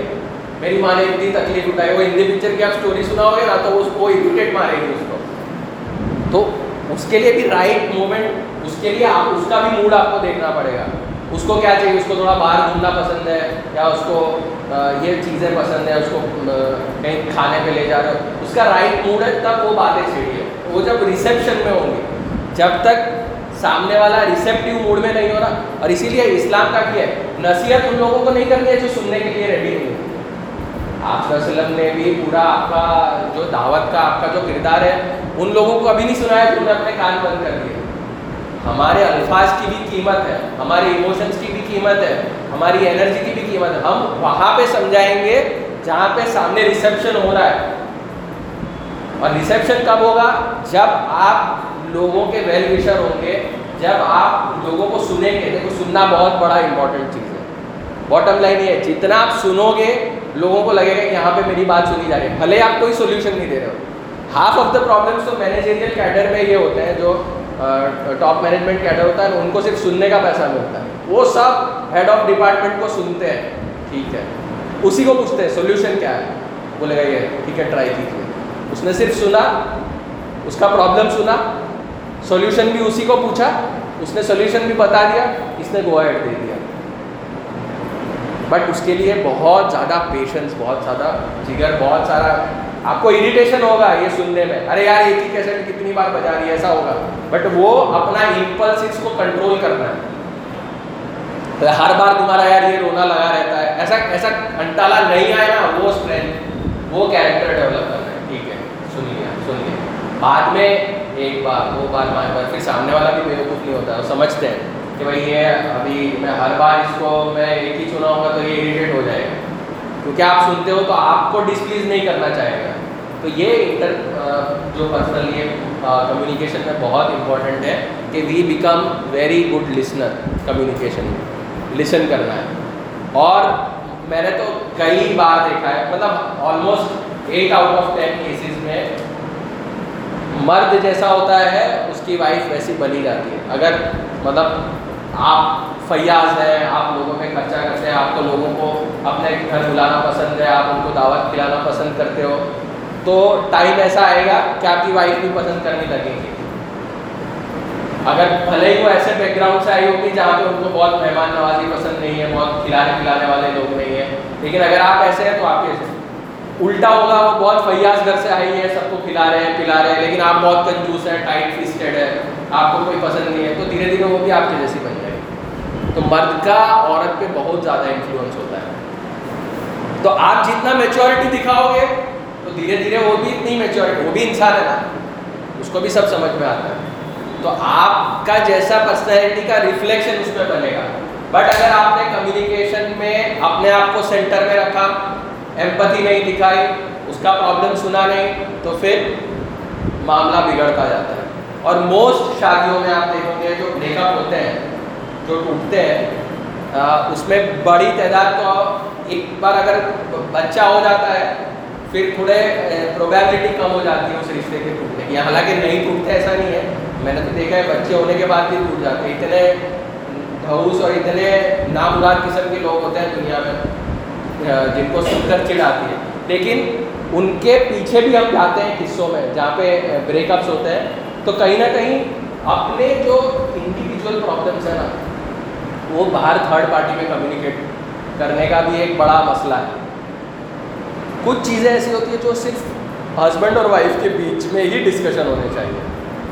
میری ماں نے اتنی تکلیف اٹھائی، وہ ہندی پکچر کی آپ اسٹوری سنا ہوگے نا تو اس کو اریٹیٹ مارے گی اس کو۔ تو اس کے لیے بھی رائٹ مومنٹ اس کے لیے آپ اس کا بھی موڈ آپ کو دیکھنا پڑے گا۔ اس کو کیا چاہیے؟ اس کو تھوڑا باہر گھومنا پسند ہے یا اس کو یہ چیزیں پسند ہے اس کو کہیں کھانے پہ لے جا رہے ہو۔ اس کا رائٹ موڈ ہے، تب وہ باتیں چھیڑیے وہ جب ریسیپشن میں ہوں گی، جب تک سامنے والا ریسیپٹیو موڈ میں نہیں ہو رہا، اور اسی لیے اسلام کا کیا ہے، نصیحت ان لوگوں کو نہیں کرنی ہے جو سننے کے لیے ریڈی نہیں ہے آپ وسلم نے بھی پورا آپ کا جو دعوت کا، آپ کا جو کردار ہے، ان لوگوں کو ابھی نہیں سنایا کہ انہوں نے اپنے کان بند کر دیے۔ ہمارے الفاظ کی بھی قیمت ہے، ہمارے ایموشنس کی بھی قیمت ہے، ہماری انرجی کی بھی قیمت ہے۔ ہم وہاں پہ سمجھائیں گے جہاں پہ سامنے ریسیپشن ہو رہا ہے۔ اور ریسیپشن کب ہوگا؟ جب آپ لوگوں کے ویل وشر ہوں گے، جب آپ لوگوں کو سنیں گے۔ دیکھو، سننا بہت بڑا امپورٹنٹ چیز ہے۔ باٹم لائن یہ ہے، جتنا آپ سنو گے، لوگوں کو لگے گا کہ یہاں پہ میری بات سنی جا رہی ہے۔ بھلے آپ کوئی سولوشن نہیں دے رہے ہو۔ ہاف آف دا پرابلمس تو مینیجنل کیٹر میں یہ ہوتے ہیں جو ٹاپ مینجمنٹ کیڈر ہوتا ہے ان کو صرف سننے کا پیسہ ملتا ہے۔ وہ سب ہیڈ آف ڈپارٹمنٹ کو سنتے ہیں۔ ٹھیک ہے۔ اسی کو پوچھتے ہیں سولوشن کیا ہے؟ بولے گا یہ ٹھیک ہے ٹرائی کیجیے۔ اس نے صرف سنا، اس کا پرابلم سنا سولوشن بھی اسی کو پوچھا، اس نے سولوشن بھی بتا دیا، اس نے گو ایڈ دے دیا۔ بٹ اس کے لیے بہت زیادہ پیشنس بہت زیادہ جگر، بہت سارا آپ کو اریٹیشن ہوگا یہ سننے میں۔ ارے یار، ایک ہی کیسے کتنی بار بجا رہی ہے؟ ایسا ہوگا۔ بٹ وہ اپنا امپلس کو کنٹرول کرنا ہے۔ ہر بار تمہارا یار یہ رونا لگا رہتا ہے۔ ایسا ایسا انٹالا نہیں آیا نا، وہ اسٹرینتھ وہ کیریکٹر ڈیولپ کرنا ہے۔ ٹھیک ہے سن لیا سن لیا بعد میں ایک بار، دو بار پھر سامنے والا بھی بے وقوف نہیں ہوتا ہے سمجھتے ہیں۔ کہ بھائی یہ ابھی میں ہر بار اس کو میں ایک ہی چناؤں گا تو یہ اریٹیٹ ہو جائے گا۔ کیونکہ آپ سنتے ہو تو آپ کو ڈسپلیز نہیں کرنا چاہے گا۔ تو یہ انٹر جو پرسنل یہ کمیونیکیشن میں بہت امپورٹنٹ ہے کہ we become very good listener communication میں۔ لسن کرنا ہے۔ اور میں نے تو کئی بار دیکھا ہے مطلب almost eight out of ten cases میں مرد جیسا ہوتا ہے، اس کی وائف ویسی بنی جاتی ہے۔ اگر مطلب آپ فیاض ہیں، آپ لوگوں میں خرچہ کرتے ہیں، آپ کو لوگوں کو اپنے گھر بلانا پسند ہے، آپ ان کو دعوت کھلانا پسند کرتے ہو۔ تو ٹائم ایسا آئے گا کہ آپ کی وائف بھی پسند کرنے لگیں گی اگر بھلے ہی وہ ایسے بیک گراؤنڈ سے آئی ہوگی جہاں پہ ان کو بہت مہمان نوازی پسند نہیں ہے، بہت کھلانے پلانے والے لوگ نہیں ہیں۔ لیکن اگر آپ ایسے ہیں تو آپ کے الٹا ہوگا، وہ بہت فیاض گھر سے آئی ہے، سب کو کھلا رہے ہیں، پلا رہے ہیں، لیکن آپ بہت کنجوس ہیں ٹائٹ فسٹیڈ ہے آپ کو کوئی پسند نہیں ہے، تو دھیرے دھیرے وہ بھی آپ کے جیسی بن تو مرد کا عورت پہ بہت زیادہ انفلوئنس ہوتا ہے۔ تو آپ جتنا میچورٹی دکھاؤ گے، تو دھیرے دھیرے وہ بھی اتنی میچورٹی وہ بھی انسان ہے نا، اس کو بھی سب سمجھ میں آتا ہے۔ تو آپ کا جیسا پرسنالٹی کا ریفلیکشن اس میں بنے گا۔ بٹ اگر آپ نے کمیونیکیشن میں اپنے آپ کو سینٹر میں رکھا ایمپتی نہیں دکھائی، اس کا پرابلم سنا نہیں، تو پھر معاملہ بگڑتا جاتا ہے۔ اور موسٹ شادیوں میں آپ دیکھو گے جو بریک اپ ہوتے ہیں جو ٹوٹتے ہیں اس میں بڑی تعداد تو ایک بار اگر بچہ ہو جاتا ہے، پھر تھوڑے پروبیبلٹی کم ہو جاتی ہے اس رشتے کے ٹوٹنے کی۔ حالانکہ نہیں ٹوٹتے، ایسا نہیں ہے۔ میں نے تو دیکھا ہے، بچے ہونے کے بعد بھی ٹوٹ جاتے ہیں۔ اتنے دھوس اور اتنے نامراد قسم کے لوگ ہوتے ہیں دنیا میں جن کو سن کر چڑھ آتی ہے۔ لیکن ان کے پیچھے بھی ہم جاتے ہیں قصوں میں، جہاں پہ بریک اپس ہوتے ہیں۔ تو کہیں نہ کہیں اپنے جو انڈیویجول پرابلمس ہیں نا وہ باہر تھرڈ پارٹی میں کمیونیکیٹ کرنے کا بھی ایک بڑا مسئلہ ہے۔ کچھ چیزیں ایسی ہوتی ہیں جو صرف ہسبینڈ اور وائف کے بیچ میں ہی ڈسکشن ہونے چاہیے۔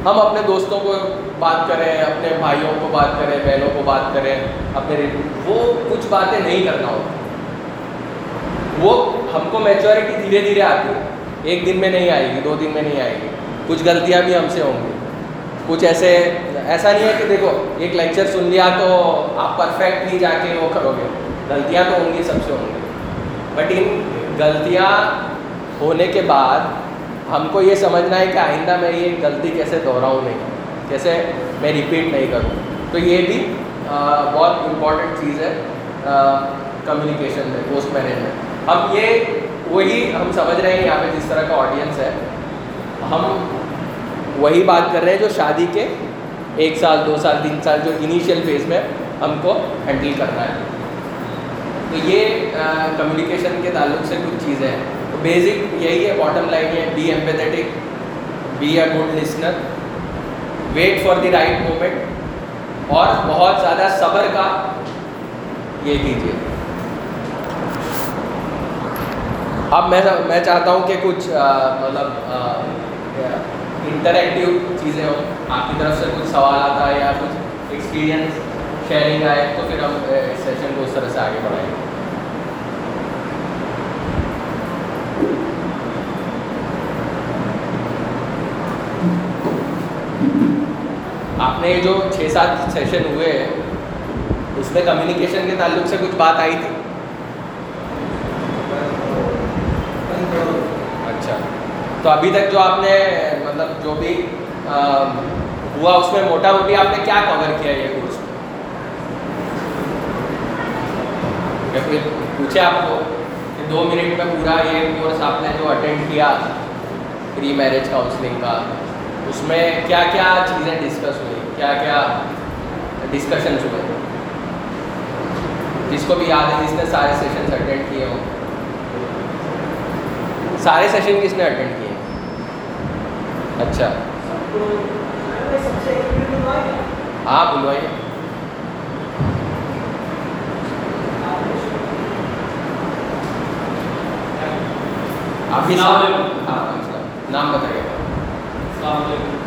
ہم اپنے دوستوں کو بات کریں، اپنے بھائیوں کو بات کریں، بہنوں کو بات کریں، اپنے وہ کچھ باتیں نہیں کرنا ہوتا وہ ہم کو میچورٹی دھیرے دھیرے آتی ہے۔ ایک دن میں نہیں آئے گی، دو دن میں نہیں آئے گی۔ کچھ غلطیاں بھی ہم سے ہوں گی۔ کچھ ایسے ایسا نہیں ہے کہ دیکھو، ایک لیکچر سن لیا تو آپ پرفیکٹ نہیں جا کے وہ کرو گے۔ غلطیاں تو ہوں گی، سب سے ہوں گی بٹ ان غلطیاں ہونے کے بعد ہم کو یہ سمجھنا ہے کہ آئندہ میں یہ غلطی کیسے دہراؤں نہیں، کیسے میں ریپیٹ نہیں کروں۔ تو یہ بھی بہت امپورٹنٹ چیز ہے کمیونیکیشن میں پوسٹ مینجمنٹ اب یہ وہی ہم سمجھ رہے ہیں یہاں پہ جس طرح کا آڈینس ہے۔ ہم وہی بات کر رہے ہیں جو شادی کے ایک سال، دو سال، تین سال جو انیشیل فیز میں ہم کو ہینڈل کرنا ہے۔ تو یہ کمیونیکیشن کے تعلق سے کچھ چیزیں ہیں۔ تو بیسک یہی ہے باٹم لائن ہے be empathetic be a good listener wait for the right moment اور بہت زیادہ صبر کا یہ کیجیے۔ اب میں میں چاہتا ہوں کہ کچھ مطلب انٹریکٹیو چیزیں ہوں۔ آپ کی طرف سے کچھ سوال آتا ہے یا کچھ ایکسپیرینس شیئرنگ آئے، تو پھر ہم سیشن کو اس طرح سے آگے بڑھائیں۔ گے آپ نے جو چھ سات سیشن ہوئے ہیں اس میں کمیونیکیشن کے تعلق سے کچھ بات آئی تھی؟ تو ابھی تک جو آپ نے مطلب جو بھی ہوا اس میں موٹا موٹی، آپ نے کیا کور کیا یہ کورس میں؟ پھر پوچھے آپ کو کہ دو منٹ میں پورا یہ کورس آپ نے جو اٹینڈ کیا پری میرج کاؤنسلنگ کا، اس میں کیا کیا چیزیں ڈسکس ہوئی؟ کیا کیا ڈسکشنس ہوئے؟ جس کو بھی یاد ہے، جس نے سارے سیشنس اٹینڈ کیے ہوں۔ سارے سیشن کس نے اٹینڈ کیے؟ اچھا۔ ہاں بلوائیے۔ آپ کی نام؟ ہاں نام بتائیے۔ السلام علیکم۔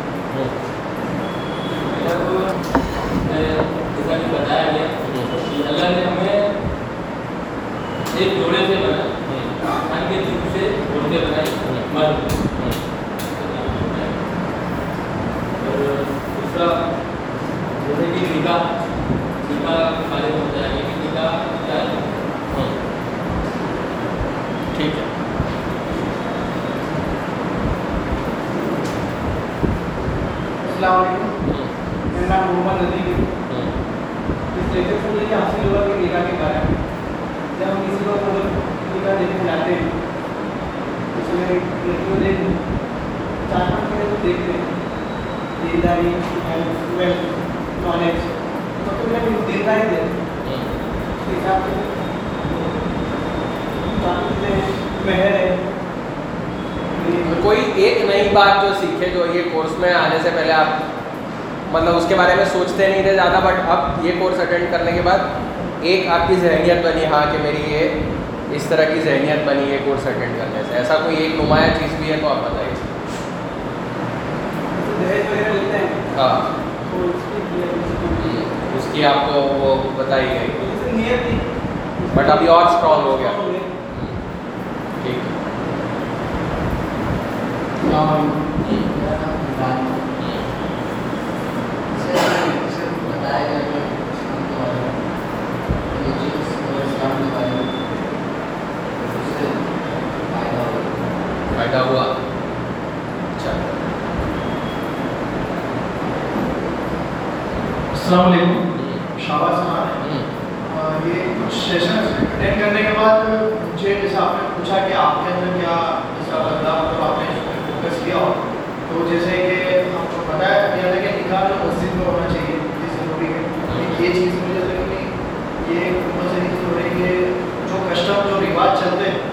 آپ کی ذہنیت بنی ہاں کہ میری فائدہ ہوا اچھا السلام علیکم شاباز خان یہ کچھ سیشن اٹینڈ کرنے کے بعد مجھے جیسے آپ نے پوچھا کہ آپ کے اندر کیا جیسا بدلاؤ تو آپ نے فوکس کیا ہو تو جیسے کہ آپ کو پتا ہے دنیا لگے نکاح جو مسجد میں ہونا چاہیے یہ ضروری ہے یہ چیز مجھے لگی یہ مسجد ہو رہی ہے جو کسٹم جو رواج چلتے ہیں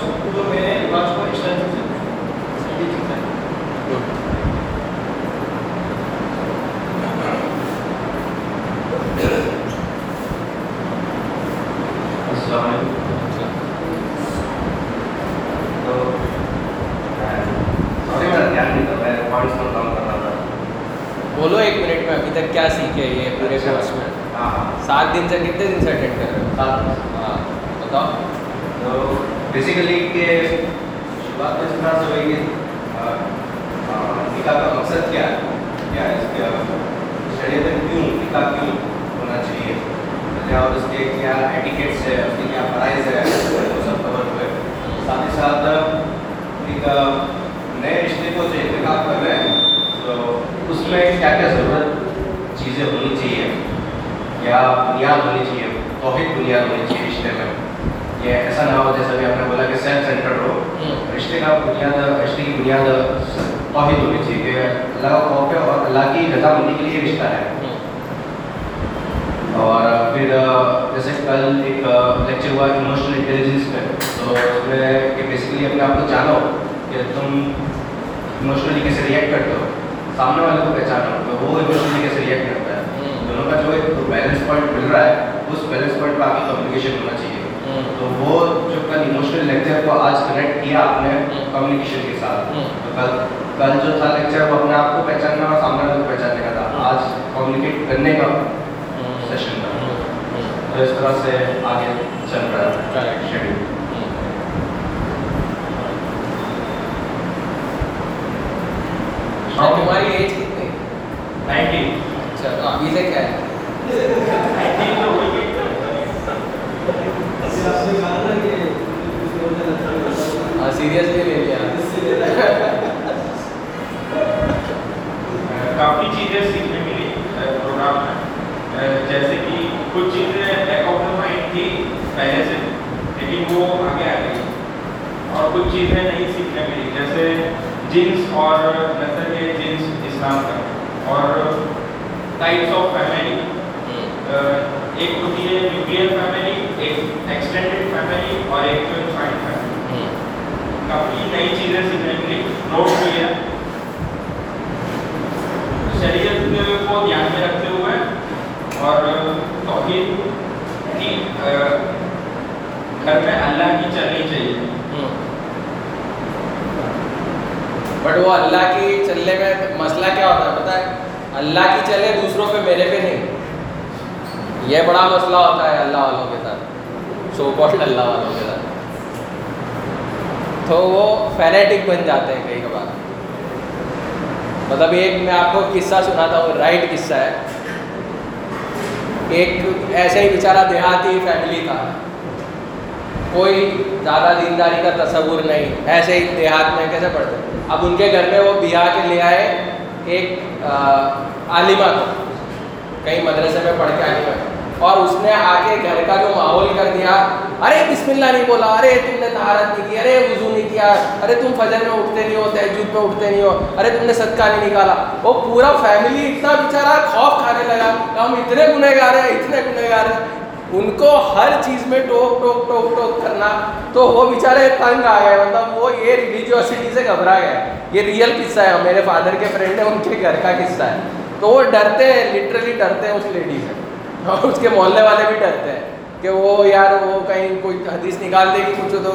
بولو ایک منٹ میں ابھی تک کیا سیکھے یہ پورے کورس میں سات دن سے کتنے دن سے اٹینڈ کر رہے ہو ہاں بتاؤ تو بیسیکلی کہ بات تو اس طرح سے ہوئی کہ نکاح کا مقصد کیا ہے کیا ہے اس کے شریعت کیوں نکاح کیوں ہونا چاہیے اور اس کے کیا ایٹیکیٹس ہے اس کے کیا پرائز ہے وہ سب کور ہوئے ساتھ ہی ساتھ ایک نئے رشتے کو جو انتخاب کر رہے ہیں میں کیا کیا ضرورت چیزیں ہونی چاہیے؟ یا بنیاد ہونی چاہیے توحید بنیاد ہونی چاہیے رشتے میں۔ یہ ایسا نہ ہو جیسا کہ آپ نے بولا کہ سیلف سینٹرڈ ہو رشتے کا بنیاد رشتے کی بنیاد توحید ہونی چاہیے کہ اللہ کا خوف ہے اور اللہ کی رضا مندی کے لیے رشتہ ہے۔ اور پھر جیسے کل ایک لیکچر ہوا ایموشنل انٹیلیجنس میں۔ تو اس میں کہ بیسیکلی اپنے آپ کو جانو کہ تم ایموشنلی کیسے ریئیکٹ کرتے ہو۔ سامنے والے کو پہچانا مطلب وہ ایموشنلی کیسے ریئیکٹ کرتا ہے۔ دونوں کا جو ایک بیلنس پوائنٹ مل رہا ہے اس بیلنس پوائنٹ پہ آپ کی کمیونیکیشن ہونا چاہیے۔ تو وہ جو کل ایموشنل لیکچر کو آج کنیکٹ کیا آپ نے کمیونیکیشن کے ساتھ۔ تو کل کل جو تھا لیکچر وہ اپنے آپ کو پہچاننا اور سامنے والے کو پہچاننے کا تھا۔ آج کمیونیکیٹ کرنے کا سیشن تھا۔ تو اس طرح سے آگے چل رہا ہے۔ شیڈیول اور تمہاری ایج کتنی نائنٹین اچھا ہاں ویزا کیا ہے سیریسلی لے لیا کافی چیزیں سیکھنے ملی پروگرام میں جیسے کہ کچھ چیزیں بیک آف دا مائنڈ تھی پہلے سے لیکن وہ آگے آ گئی اور کچھ چیزیں نہیں سیکھنے ملی جیسے جنس اور نسل کے جنس اسلام کا اور ٹائپس آف فیملی ایک ہوتی ہے نیوکلیئر فیملی ایک ایکسٹینڈیڈ فیملی اور ایک جو جوائنٹ فیملی کافی نئی چیزیں سیکھنے کے لیے نوٹ ہوئی ہے۔ شریعت کو دھیان میں رکھتے ہوئے اور توحید کی گھر میں اللہ کی چلنی چاہیے۔ بٹ وہ اللہ کی چلنے میں مسئلہ کیا ہوتا ہے پتہ ہے؟ اللہ کی چلے دوسروں پہ میرے پہ نہیں۔ یہ بڑا مسئلہ ہوتا ہے اللہ والوں کے ساتھ۔ سو کال اللہ والوں کے ساتھ؟ تو وہ فینیٹک بن جاتے ہیں کئی کبھار۔ مطلب ایک میں آپ کو قصہ سناتا ہوں رائٹ قصہ ہے۔ ایک ایسے ہی بیچارہ دیہاتی فیملی تھا۔ کوئی زیادہ دینداری کا تصور نہیں، ایسے ہی دیہات میں کیسے پڑھتے اب ان کے گھر میں وہ بیاہ کے لے آئے ایک عالمہ کو، کہیں مدرسے میں پڑھ کے عالمہ۔ اور اس نے آ کے گھر کا جو ماحول کر دیا، ارے بسم اللہ نہیں بولا، ارے تم نے تہارت نہیں کی، ارے وضو نہیں کیا، ارے تم فجر میں اٹھتے نہیں ہو، تہجد میں اٹھتے نہیں ہو، ارے تم نے صدقہ نہیں نکالا۔ وہ پورا فیملی اتنا بیچارہ خوف کھانے لگا کہ ہم اتنے گنہ گار ہیں، اتنے گنہ گار ہیں۔ ان کو ہر چیز میں ٹوک ٹوک ٹوک ٹوک کرنا تو وہ بیچارے تنگ آ گئے مطلب وہ یہ ریلیجیوسٹی سے گھبرا گئے۔ یہ ریئل قصہ ہے، میرے فادر کے فرینڈ ہیں، ان کے گھر کا قصہ ہے۔ تو وہ ڈرتے ہیں لٹرلی ڈرتے ہیں اس لیڈی سے۔ اور اس کے محلے والے بھی ڈرتے ہیں کہ وہ یار، وہ کہیں کوئی حدیث نکال دے گی کچھ تو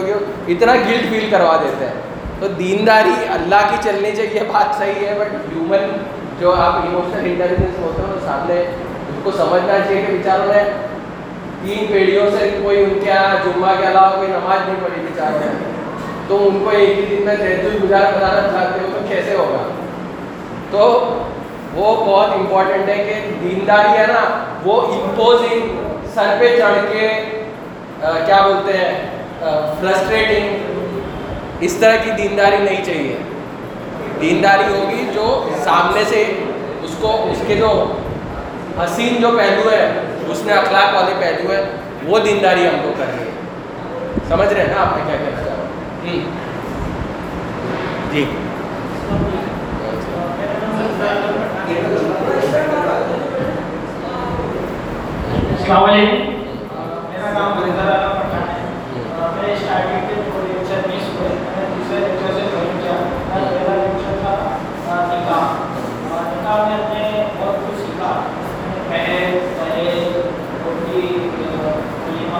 اتنا گلٹ فیل کروا دیتے ہیں۔ تو دینداری اللہ کی چلنی چاہیے، بات صحیح ہے بٹ ہیومن جو آپ ایموشنل انٹیلیجنس ہوتے ہیں سامنے اس کو سمجھنا چاہیے کہ بیچاروں نے تین پیڑھیوں سے کوئی ان کے یہاں جمعہ کے علاوہ کوئی نماز نہیں پڑھی بیچارے تو ان کو ایک ہی دن میں تحت گزارا بتانا چاہتے ہو تو کیسے ہوگا؟ تو وہ بہت امپورٹنٹ ہے کہ دینداری ہے نا، وہ امپوزنگ سر پہ چڑھ کے کیا بولتے ہیں فرسٹریٹنگ اس طرح کی دینداری نہیں چاہیے۔ دینداری ہوگی جو سامنے سے اس کو، اس کے جو حسین جو پہلو ہے اس میں اخلاق والے پہلو ہے وہ دینداری ہم کو کر رہی ہے سمجھ رہے ہیں نا آپ نے کیا کہنا چاہا جی۔ السلام علیکم۔ میرا نام ہے۔ میں اسٹارٹنگ کے لیکچر مس ہوئے میں دوسرے لیکچر سے جوائن کیا۔ آج میرا لیکچر تھا نکاح۔ نکاح میں نے بہت کچھ سیکھا۔ میں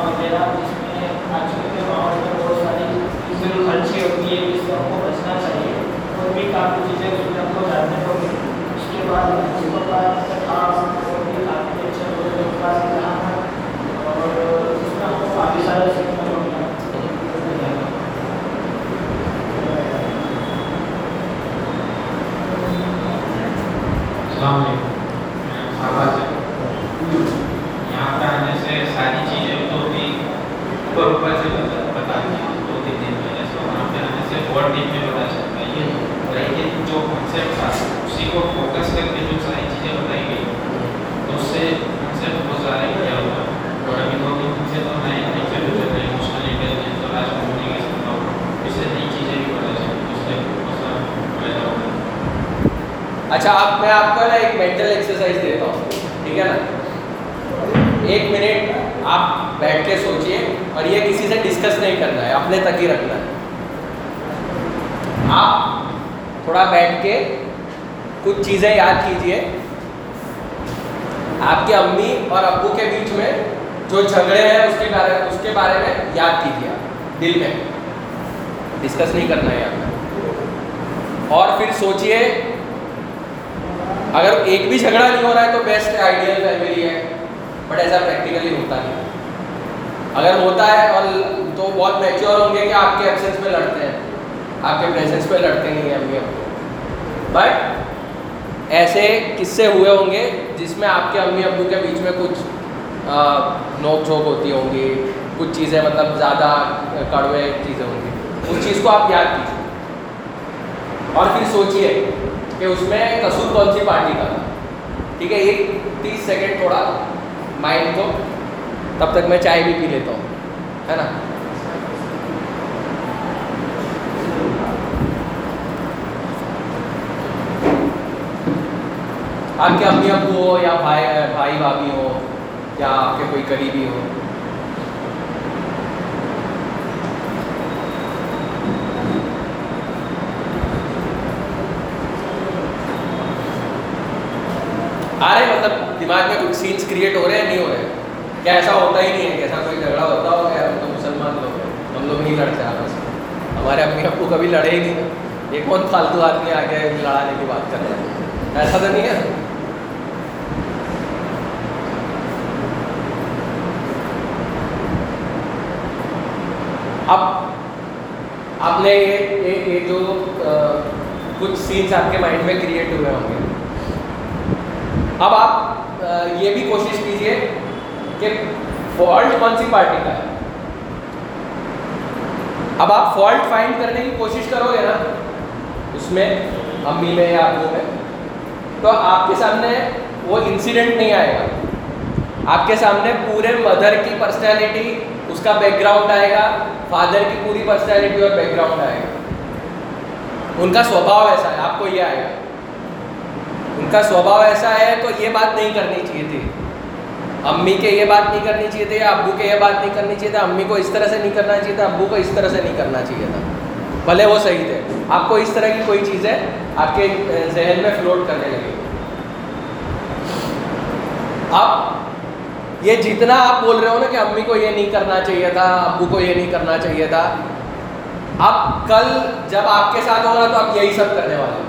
وغیرہ جس میں آج کے ماحول میں بہت ساری چیزیں اچھی ہوتی ہے جس سب کو بچنا چاہیے۔ اور بھی کافی چیزیں سننے کو جاننے کو ملی اس کے بعد اچھا السلام علیکم۔ اچھا آپ میں آپ کو نا ایک مینٹل ایکسرسائز دیتا ہوں، ٹھیک ہے نا؟ ایک منٹ، آپ بیٹھ کے سوچیے اور یہ کسی سے ڈسکس نہیں کرنا ہے، اپنے تک ہی رکھنا ہے۔ آپ تھوڑا بیٹھ کے کچھ چیزیں یاد کیجیے آپ کے امی اور ابو کے بیچ میں جو جھگڑے ہیں، اس کے بارے اس کے بارے میں یاد کیجیے دل میں۔ ڈسکس نہیں کرنا ہے آپ اور پھر سوچئے، اگر ایک بھی جھگڑا نہیں ہو رہا ہے تو بیسٹ آئیڈیل فیملی ہے۔ بٹ ایسا پریکٹیکلی ہوتا نہیں۔ اگر ہوتا ہے اور تو بہت میچور ہوں گے کہ آپ کے ایبسنس میں لڑتے ہیں۔ آپ کے پریزنس پہ لڑتے نہیں ہیں امی بٹ ایسے کس سے ہوئے ہوں گے جس میں آپ کے امی ابو کے بیچ میں کچھ نوک جھوک ہوتی ہوں گی، کچھ چیزیں مطلب زیادہ کڑوے چیزیں ہوں گی۔ اس چیز کو آپ یاد کیجیے۔ اور پھر سوچیے کہ اس میں قصور کون سی پارٹی کا ٹھیک ہے، ایک تیس سیکنڈ تھوڑا مائنڈ کو تب تک میں چائے بھی پی لیتا ہوں، ہے نا؟ آپ کے امی ابو ہو یا بھائی بھائی بھابھی ہو یا آپ کے کوئی قریبی ہو؟ آ رہے مطلب دماغ میں کچھ سینس کریٹ ہو رہے ہیں، نہیں ہو رہے؟ کیا ایسا ہوتا ہی نہیں ہے کہ ایسا کوئی جھگڑا ہوتا ہو کہ ہم تو مسلمان لوگ ہیں ہم لوگ نہیں لڑتے آپس ہمارے امی ابو کبھی لڑے ہی نہیں یہ کون فالتو آدمی آ کے لڑانے کی بات کر رہے ہیں ایسا تو نہیں ہے اب آپ نے یہ یہ جو کچھ سینس آپ کے مائنڈ میں کریٹ ہوئے ہوں گے اب آپ یہ بھی کوشش کیجیے کہ فالٹ کون سی پارٹی کا ہے؟ اب آپ فالٹ فائنڈ کرنے کی کوشش کرو گے نا، اس میں امی میں یا ابو میں۔ تو آپ کے سامنے وہ انسیڈنٹ نہیں آئے گا۔ آپ کے سامنے پورے مدر کی پرسنالٹی اس کا بیک گراؤنڈ آئے گا فادر کی پوری پرسنالٹی اور بیک گراؤنڈ آئے گا۔ ان کا سوبھاؤ ایسا ہے، آپ کو یہ آئے گا۔ ان کا سوبھاؤ ایسا ہے، تو یہ بات نہیں کرنی چاہیے تھی۔ امی کے یہ بات نہیں کرنی چاہیے تھی ابو کے یہ بات نہیں کرنی چاہیے تھا امی کو اس طرح سے نہیں کرنا چاہیے تھا ابو کو اس طرح سے نہیں کرنا چاہیے تھا۔ بھلے وہ صحیح تھے۔ آپ کو اس طرح کی کوئی چیزیں آپ کے ذہن میں فلوٹ کرنے لگے۔ اب یہ جتنا آپ بول رہے ہو نا کہ امی کو یہ نہیں کرنا چاہیے تھا، ابو کو یہ نہیں کرنا چاہیے تھا اب کل جب آپ کے ساتھ ہو رہا تو آپ یہی سب کرنے والے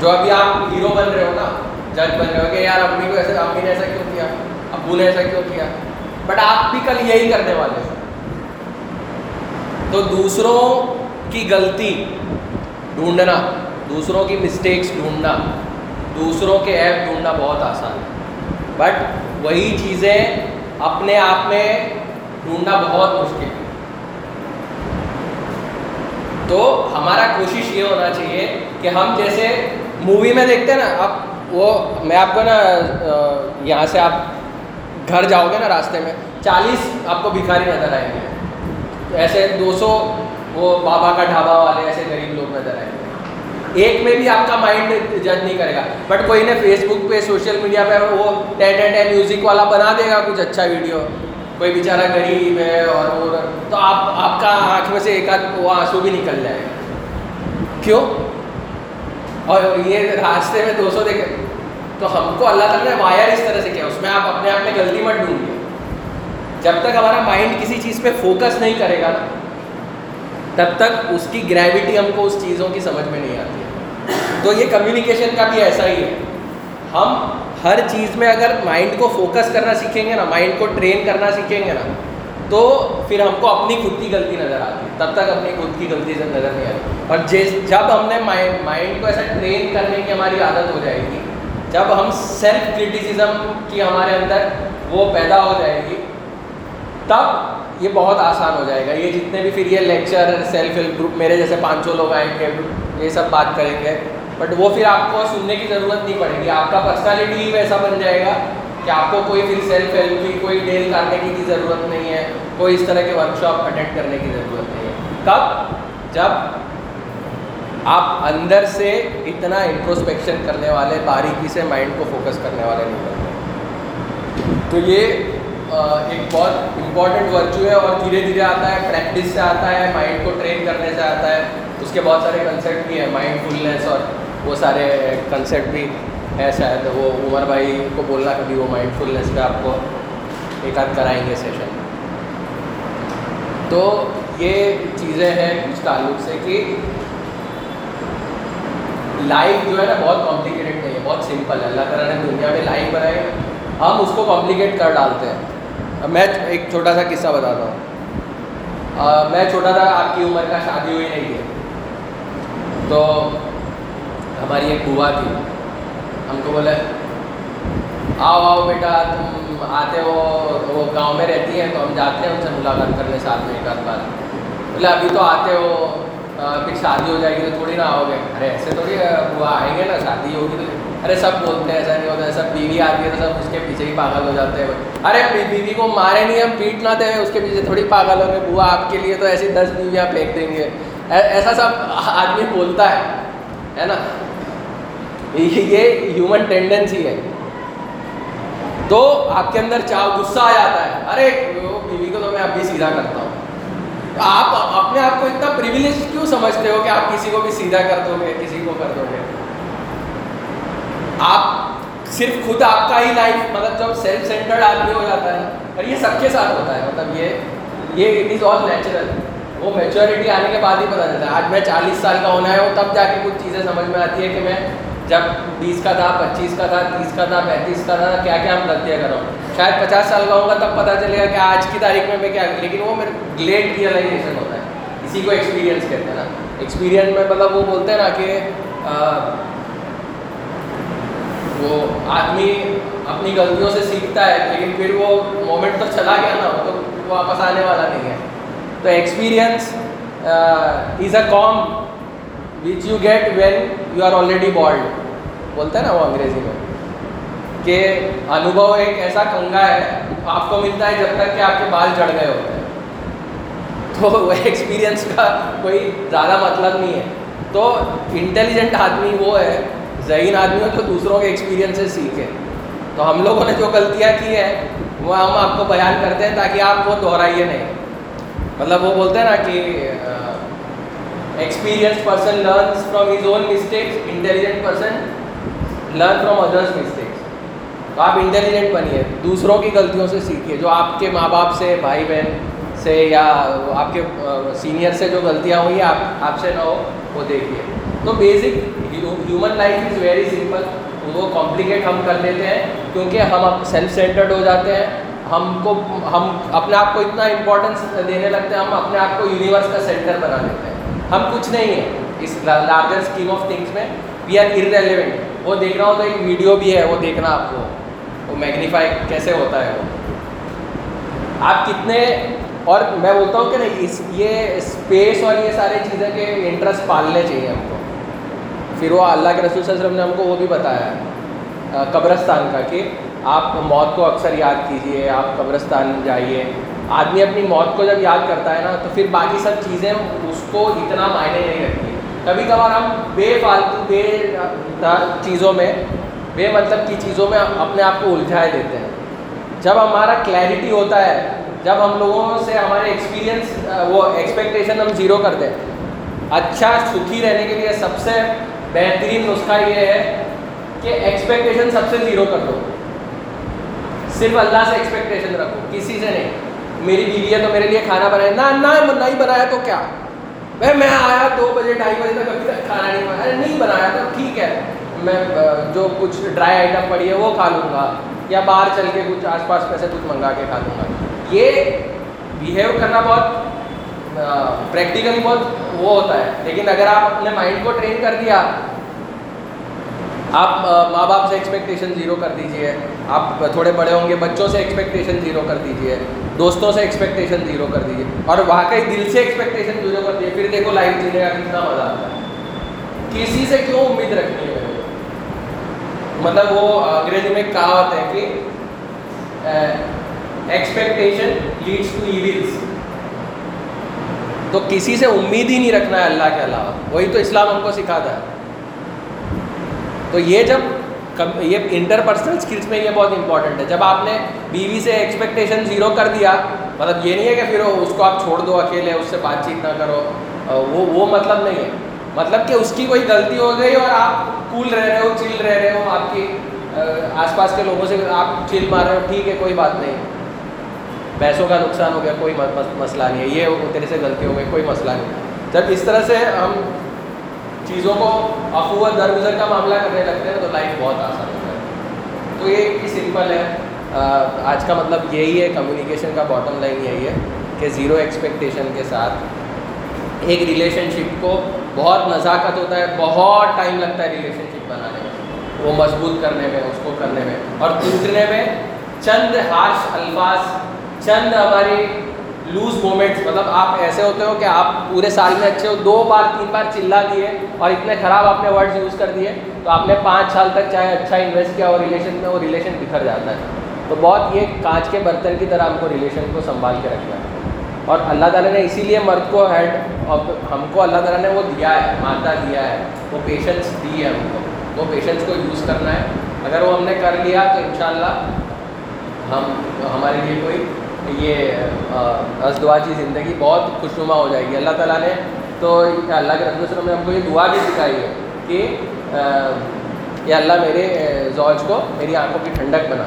جو ابھی آپ ہیرو بن رہے ہو نا جج بن رہے ہو کہ یار امی کو ایسے، امی نے ایسا کیوں کیا؟ ابو نے ایسا کیوں کیا؟ بٹ آپ بھی کل یہی کرنے والے ہیں۔ تو دوسروں کی غلطی ڈھونڈنا، دوسروں کی مسٹیکس ڈھونڈنا، دوسروں کے ایپ ڈھونڈنا بہت آسان ہے۔ بٹ وہی چیزیں اپنے آپ میں ڈھونڈنا بہت مشکل ہے۔ تو ہمارا کوشش یہ ہونا چاہیے کہ ہم جیسے مووی میں دیکھتے ہیں نا آپ وہ میں آپ کو نا یہاں سے آپ گھر جاؤ گے نا راستے میں، چالیس آپ کو بھکھاری نظر آئیں گے۔ ایسے دو سو وہ بابا کا ڈھابا والے ایسے غریب لوگ نظر آئیں گے۔ ایک میں بھی آپ کا مائنڈ جج نہیں کرے گا۔ بٹ کوئی نے فیس بک پہ سوشل میڈیا پہ وہ ٹین ٹین ٹین میوزک والا بنا دے گا کچھ اچھا ویڈیو کوئی بیچارہ غریب ہے اور وہ تو آپ آپ کا آنکھ میں سے ایک آدھ وہ آنسو بھی نکل جائے گا۔ کیوں؟ اور یہ راستے میں دو سو دے تو ہم کو اللہ تعالیٰ نے وائر اس طرح سے کیا، اس میں آپ اپنے آپ میں غلطی مت ڈھونڈیے۔ جب تک ہمارا مائنڈ کسی چیز پہ فوکس نہیں کرے گا نا، تب تک اس کی گریویٹی ہم کو اس چیزوں کی سمجھ میں نہیں آتی۔ ہے تو یہ کمیونیکیشن کا بھی ایسا ہی ہے۔ ہم ہر چیز میں اگر مائنڈ کو فوکس کرنا سیکھیں گے نا مائنڈ کو ٹرین کرنا سیکھیں گے نا تو پھر ہم کو اپنی خود کی غلطی نظر آتی ہے۔ تب تک اپنی خود کی غلطی سے نظر نہیں آتی۔ اور جس جب ہم نے مائنڈ مائنڈ کو ایسا ٹرین کرنے کی ہماری عادت ہو جائے گی، جب ہم سیلف کرٹیسزم کی ہمارے اندر وہ پیدا ہو جائے گی، تب یہ بہت آسان ہو جائے گا۔ یہ جتنے بھی پھر یہ لیکچر سیلف ہیلپ گروپ میرے جیسے پانچوں لوگ آئیں گے، یہ سب بات کریں گے۔ بٹ وہ پھر آپ کو سننے کی ضرورت نہیں پڑے گی۔ آپ کا پرسنالٹی ہی ویسا بن جائے گا۔ کہ آپ کو کوئی پھر سیلف ہیلپ کی، کوئی ڈیل کرنے کی ضرورت نہیں ہے، کوئی اس طرح کے ورک شاپ اٹینڈ کرنے کی ضرورت نہیں ہے۔ کب؟ جب آپ اندر سے اتنا انٹروسپیکشن کرنے والے، باریکی سے مائنڈ کو فوکس کرنے والے نہیں بنتے تو یہ ایک بہت امپورٹنٹ ورچو ہے اور دھیرے دھیرے آتا ہے پریکٹس سے آتا ہے مائنڈ کو ٹرین کرنے سے آتا ہے۔ اس کے بہت سارے کنسیپٹ بھی ہیں مائنڈ فلنس اور وہ سارے کنسیپٹ بھی۔ ہے شاید، وہ عمر بھائی کو بولنا کبھی وہ مائنڈ فلنس پہ آپ کو ایک آدھ کرائیں گے سیشن تو یہ چیزیں ہیں اس تعلق سے کہ لائف جو ہے نا بہت کمپلیکیٹڈ نہیں ہے، بہت سمپل ہے۔ اللہ تعالیٰ نے دنیا میں لائف بنائی، ہم اس کو کمپلیکیٹ کر ڈالتے ہیں۔ میں ایک چھوٹا سا قصہ بتاتا ہوں۔ میں چھوٹا تھا، آپ کی عمر کا شادی ہوئی نہیں ہے۔ تو ہماری ایک بوا تھی۔ ہم کو بولے، آؤ آؤ بیٹا، تم آتے ہو، وہ گاؤں میں رہتی ہیں تو ہم جاتے ہیں ان سے ملاقات کرنے ساتھ میں ایک آدھ بار۔ بولے، ابھی تو آتے ہو پھر شادی ہو جائے گی تو تھوڑی نہ آؤ گے۔ ارے، ایسے تھوڑی وہ آئیں گے نا، شادی ہوگی تو۔ ارے، سب بولتے ہیں، ایسا نہیں ہوتا ہے سب بیوی آتی ہے تو سب اس کے پیچھے ہی پاگل ہو جاتے ہیں۔ ارے بیوی کو مارے نہیں، ہم پیٹ نہ دیں، اس کے پیچھے تھوڑی پاگل ہوں گے بوا آپ کے لیے تو ایسی دس بیویاں پھینک دیں گے۔ ایسا سب آدمی بولتا ہے ہے نا؟ یہ ہیومن ٹینڈنسی ہے. تو آپ کے اندر چاہ غصہ آ جاتا ہے. ارے بیوی کو تو میں اب بھی سیدھا کرتا ہوں. آپ اپنے آپ کو اتنا پریویلیج کیوں سمجھتے ہو کہ آپ کسی کو بھی سیدھا کر دو گے، کسی کو کر دو گے؟ آپ صرف خود آپ کا ہی لائف مطلب جب سیلف سینٹرڈ آدمی ہو جاتا ہے، اور یہ سب کے ساتھ ہوتا ہے مطلب یہ یہ اٹ از آل نیچرل وہ میچورٹی آنے کے بعد ہی پتہ چلتا ہے. آج میں چالیس سال کا ہونا ہے، وہ تب جا کے کچھ چیزیں سمجھ میں آتی ہے کہ میں جب بیس کا تھا، پچیس کا تھا، تیس کا تھا، پینتیس کا تھا، کیا کیا ہم غلطیاں کر رہا ہوں؟ شاید پچاس سال کا ہوں گا تب پتہ چلے گا کہ آج کی تاریخ میں میں کیا لیکن وہ میرے لیٹ ریئلائزیشن ہوتا ہے۔ اسی کو ایکسپیرینس کہتے ہیں نا۔ ایکسپیرینس میں مطلب وہ بولتے ہیں نا کہ وہ آدمی اپنی غلطیوں سے سیکھتا ہے، لیکن پھر وہ مومنٹ تو چلا گیا نا، وہ تو واپس آنے والا نہیں ہے۔ تو experience is a comb which you get when you are already bald بولتا ہے نا وہ انگریزی میں کہ انوبھو ایک ایسا کنگا ہے آپ کو ملتا ہے جب تک کہ آپ کے بال جڑ گئے ہوتے ہیں تو وہ ایکسپیرئنس کا کوئی زیادہ مطلب نہیں ہے تو انٹیلیجنٹ آدمی وہ ہے ذہین آدمی ہو جو دوسروں کے ایکسپیرئنس سے سیکھے تو ہم لوگوں نے جو غلطیاں کی ہیں وہ ہم آپ کو بیان کرتے ہیں تاکہ آپ وہ دہرائیے نہیں مطلب وہ بولتے ہیں نا کہ experience person learns from his own mistakes intelligent person learn from others mistakes تو آپ انٹیلیجنٹ بنیے دوسروں کی غلطیوں سے سیکھیے جو آپ کے ماں باپ سے بھائی بہن سے یا آپ کے سینئر سے جو غلطیاں ہوئی ہیں آپ آپ سے نہ ہو وہ دیکھیے تو basic human life is very simple وہ کمپلیکیٹ ہم کر لیتے ہیں کیونکہ ہم سیلف سینٹرڈ ہو جاتے ہیں ہم کو ہم اپنے آپ کو اتنا امپورٹنس دینے لگتے ہیں ہم اپنے آپ کو یونیورس کا سینٹر بنا لیتے ہیں ہم کچھ نہیں ہیں۔ اس لارجر اسکیم آف تھنگس میں وی آر ارریلیونٹ وہ دیکھ رہا ہوں تو ایک ویڈیو بھی ہے، وہ دیکھنا آپ کو۔ وہ میگنیفائی کیسے ہوتا ہے وہ؟ آپ کتنے اور میں بولتا ہوں کہ نہیں، اس یہ اسپیس اور یہ ساری چیزیں کے انٹرسٹ پالنے چاہیے ہم کو۔ پھر وہ اللہ کے رسول صلی اللہ علیہ وسلم نے ہم کو وہ بھی بتایا۔ ہے قبرستان کا کہ آپ موت کو اکثر یاد کیجیے، آپ قبرستان جائیے۔ آدمی اپنی موت کو جب یاد کرتا ہے نا، تو پھر باقی سب چیزیں اس کو اتنا معنی نہیں رکھتی۔ کبھی کبھار ہم بے فالتو، بے چیزوں میں، بے مطلب کی چیزوں میں اپنے آپ کو الجھائے دیتے ہیں۔ جب ہمارا کلیئرٹی ہوتا ہے، جب ہم لوگوں سے ہمارے ایکسپیرینس وہ ایکسپیکٹیشن ہم زیرو کر دیں اچھا سکھی رہنے کے لیے سب سے بہترین نسخہ یہ ہے کہ ایکسپیکٹیشن سب سے زیرو کر دو۔ صرف اللہ سے ایکسپیکٹیشن رکھو، کسی سے نہیں۔ میری بیوی ہے تو میرے لیے کھانا بنائے۔ نہ نہ، نہیں بنایا تو کیا؟ بھائی، میں آیا دو بجے، ڈھائی بجے تک ابھی تک کھانا نہیں بنایا۔ نہیں بنایا تو ٹھیک ہے۔ میں جو کچھ ڈرائی آئٹم پڑی ہے وہ کھا لوں گا۔ یا باہر چل کے کچھ آس پاس پیسے کچھ منگا کے کھا لوں گا۔ یہ بیہیو کرنا بہت پریکٹیکلی بہت وہ ہوتا ہے۔ لیکن اگر آپ اپنے مائنڈ کو ٹرین کر دیا آپ ماں باپ سے ایکسپیکٹیشن زیرو کر دیجیے آپ تھوڑے بڑے ہوں گے، بچوں سے ایکسپیکٹیشن زیرو کر دیجیے دوستوں سے ایکسپیکٹیشن زیرو کر دیجیے اور واقعی دل سے ایکسپیکٹیشن زیرو کر دیجیے پھر دیکھو لائف جینے کا کتنا مزہ آتا ہے۔ کسی سے کیوں امید رکھنی ہے؟ مطلب وہ انگریزی میں کہاوت ہے کہ ایکسپیکٹیشن لیڈس ٹو ایونس تو کسی سے امید ہی نہیں رکھنا ہے اللہ کے علاوہ۔ وہی تو اسلام ہم کو سکھاتا ہے۔ تو یہ جب یہ انٹر پرسنل اسکلس میں یہ بہت امپورٹنٹ ہے۔ جب آپ نے بیوی سے ایکسپیکٹیشن زیرو کر دیا مطلب یہ نہیں ہے کہ پھر اس کو آپ چھوڑ دو اکیلے، اس سے بات چیت نہ کرو۔ وہ وہ مطلب نہیں ہے۔ مطلب کہ اس کی کوئی غلطی ہو گئی اور آپ کول رہ رہے ہو چل رہ رہے ہو، آپ کی آس پاس کے لوگوں سے آپ چل مار رہے ہو، ٹھیک ہے، کوئی بات نہیں۔ پیسوں کا نقصان ہو گیا، کوئی مسئلہ نہیں ہے۔ یہ تیرے سے غلطی ہو گئی، کوئی مسئلہ نہیں۔ جب اس طرح سے ہم چیزوں کو افوا درگزر کا معاملہ کرنے لگتے ہیں تو لائف بہت آسان ہوتا ہے۔ تو یہ سمپل ہے۔ آج کا مطلب یہی ہے کمیونیکیشن کا باٹم لائن یہی ہے کہ زیرو ایکسپیکٹیشن کے ساتھ ایک ریلیشن شپ کو بہت نزاکت ہوتا ہے، بہت ٹائم لگتا ہے ریلیشن شپ بنانے میں، وہ مضبوط کرنے میں، اس کو کرنے میں۔ اور ٹوٹنے میں چند ہارش الفاظ، چند ہماری لوز مومنٹس مطلب آپ ایسے ہوتے ہو کہ آپ پورے سال میں اچھے ہو دو بار تین بار چلا دیے اور اتنے خراب آپ نے ورڈز یوز کر دیے تو آپ نے پانچ سال تک چاہے اچھا انویسٹ کیا اور ریلیشن میں وہ ریلیشن بکھر جاتا ہے تو بہت یہ کانچ کے برتن کی طرح ہم کو ریلیشن کو سنبھال کے رکھنا ہے اور اللہ تعالیٰ نے اسی لیے مرد کو ہیڈ اور ہم کو اللہ تعالیٰ نے وہ دیا ہے مادہ دیا ہے وہ پیشنس دی ہے ہم کو وہ پیشنس کو یوز کرنا ہے اگر وہ ہم نے کر لیا تو انشاءاللہ ہم ہمارے لیے کوئی یہ ازدواجی زندگی بہت خوشنما ہو جائے گی۔ اللہ تعالیٰ نے تو اللہ کے رسول وسلم نے ہم کو یہ دعا بھی سکھائی ہے کہ یہ اللہ میرے زوج کو میری آنکھوں کی ٹھنڈک بنا۔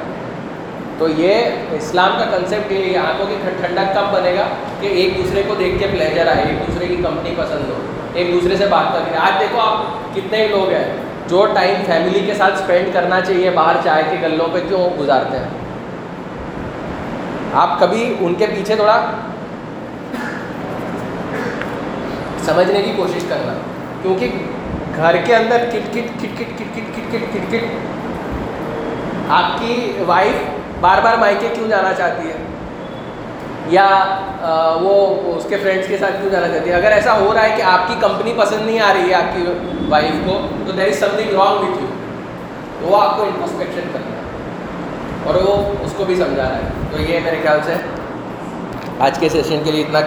تو یہ اسلام کا کنسیپٹ یہ آنکھوں کی ٹھنڈک کب بنے گا؟ کہ ایک دوسرے کو دیکھ کے پلیجر آئے، ایک دوسرے کی کمپنی پسند ہو، ایک دوسرے سے بات کر کے آج دیکھو آپ کتنے ہی لوگ ہیں جو ٹائم فیملی کے ساتھ اسپینڈ کرنا چاہیے، باہر چائے کے گلوں پہ کیوں گزارتے ہیں؟ آپ کبھی ان کے پیچھے تھوڑا سمجھنے کی کوشش کرنا کیونکہ گھر کے اندر کٹ کٹ کٹ کٹ کٹ کٹ کٹ کٹ کٹ آپ کی وائف بار بار مائکے کیوں جانا چاہتی ہے یا وہ اس کے فرینڈس کے ساتھ کیوں جانا چاہتی ہے اگر ایسا ہو رہا ہے کہ آپ کی کمپنی پسند نہیں آ رہی ہے آپ کی وائف کو تو there is something wrong with you وہ آپ کو انٹروسپیکشن کرنا ہے اور وہ اس کو بھی سمجھا رہا ہے۔ تو یہ میرے خیال سے آج کے سیشن کے لیے اتنا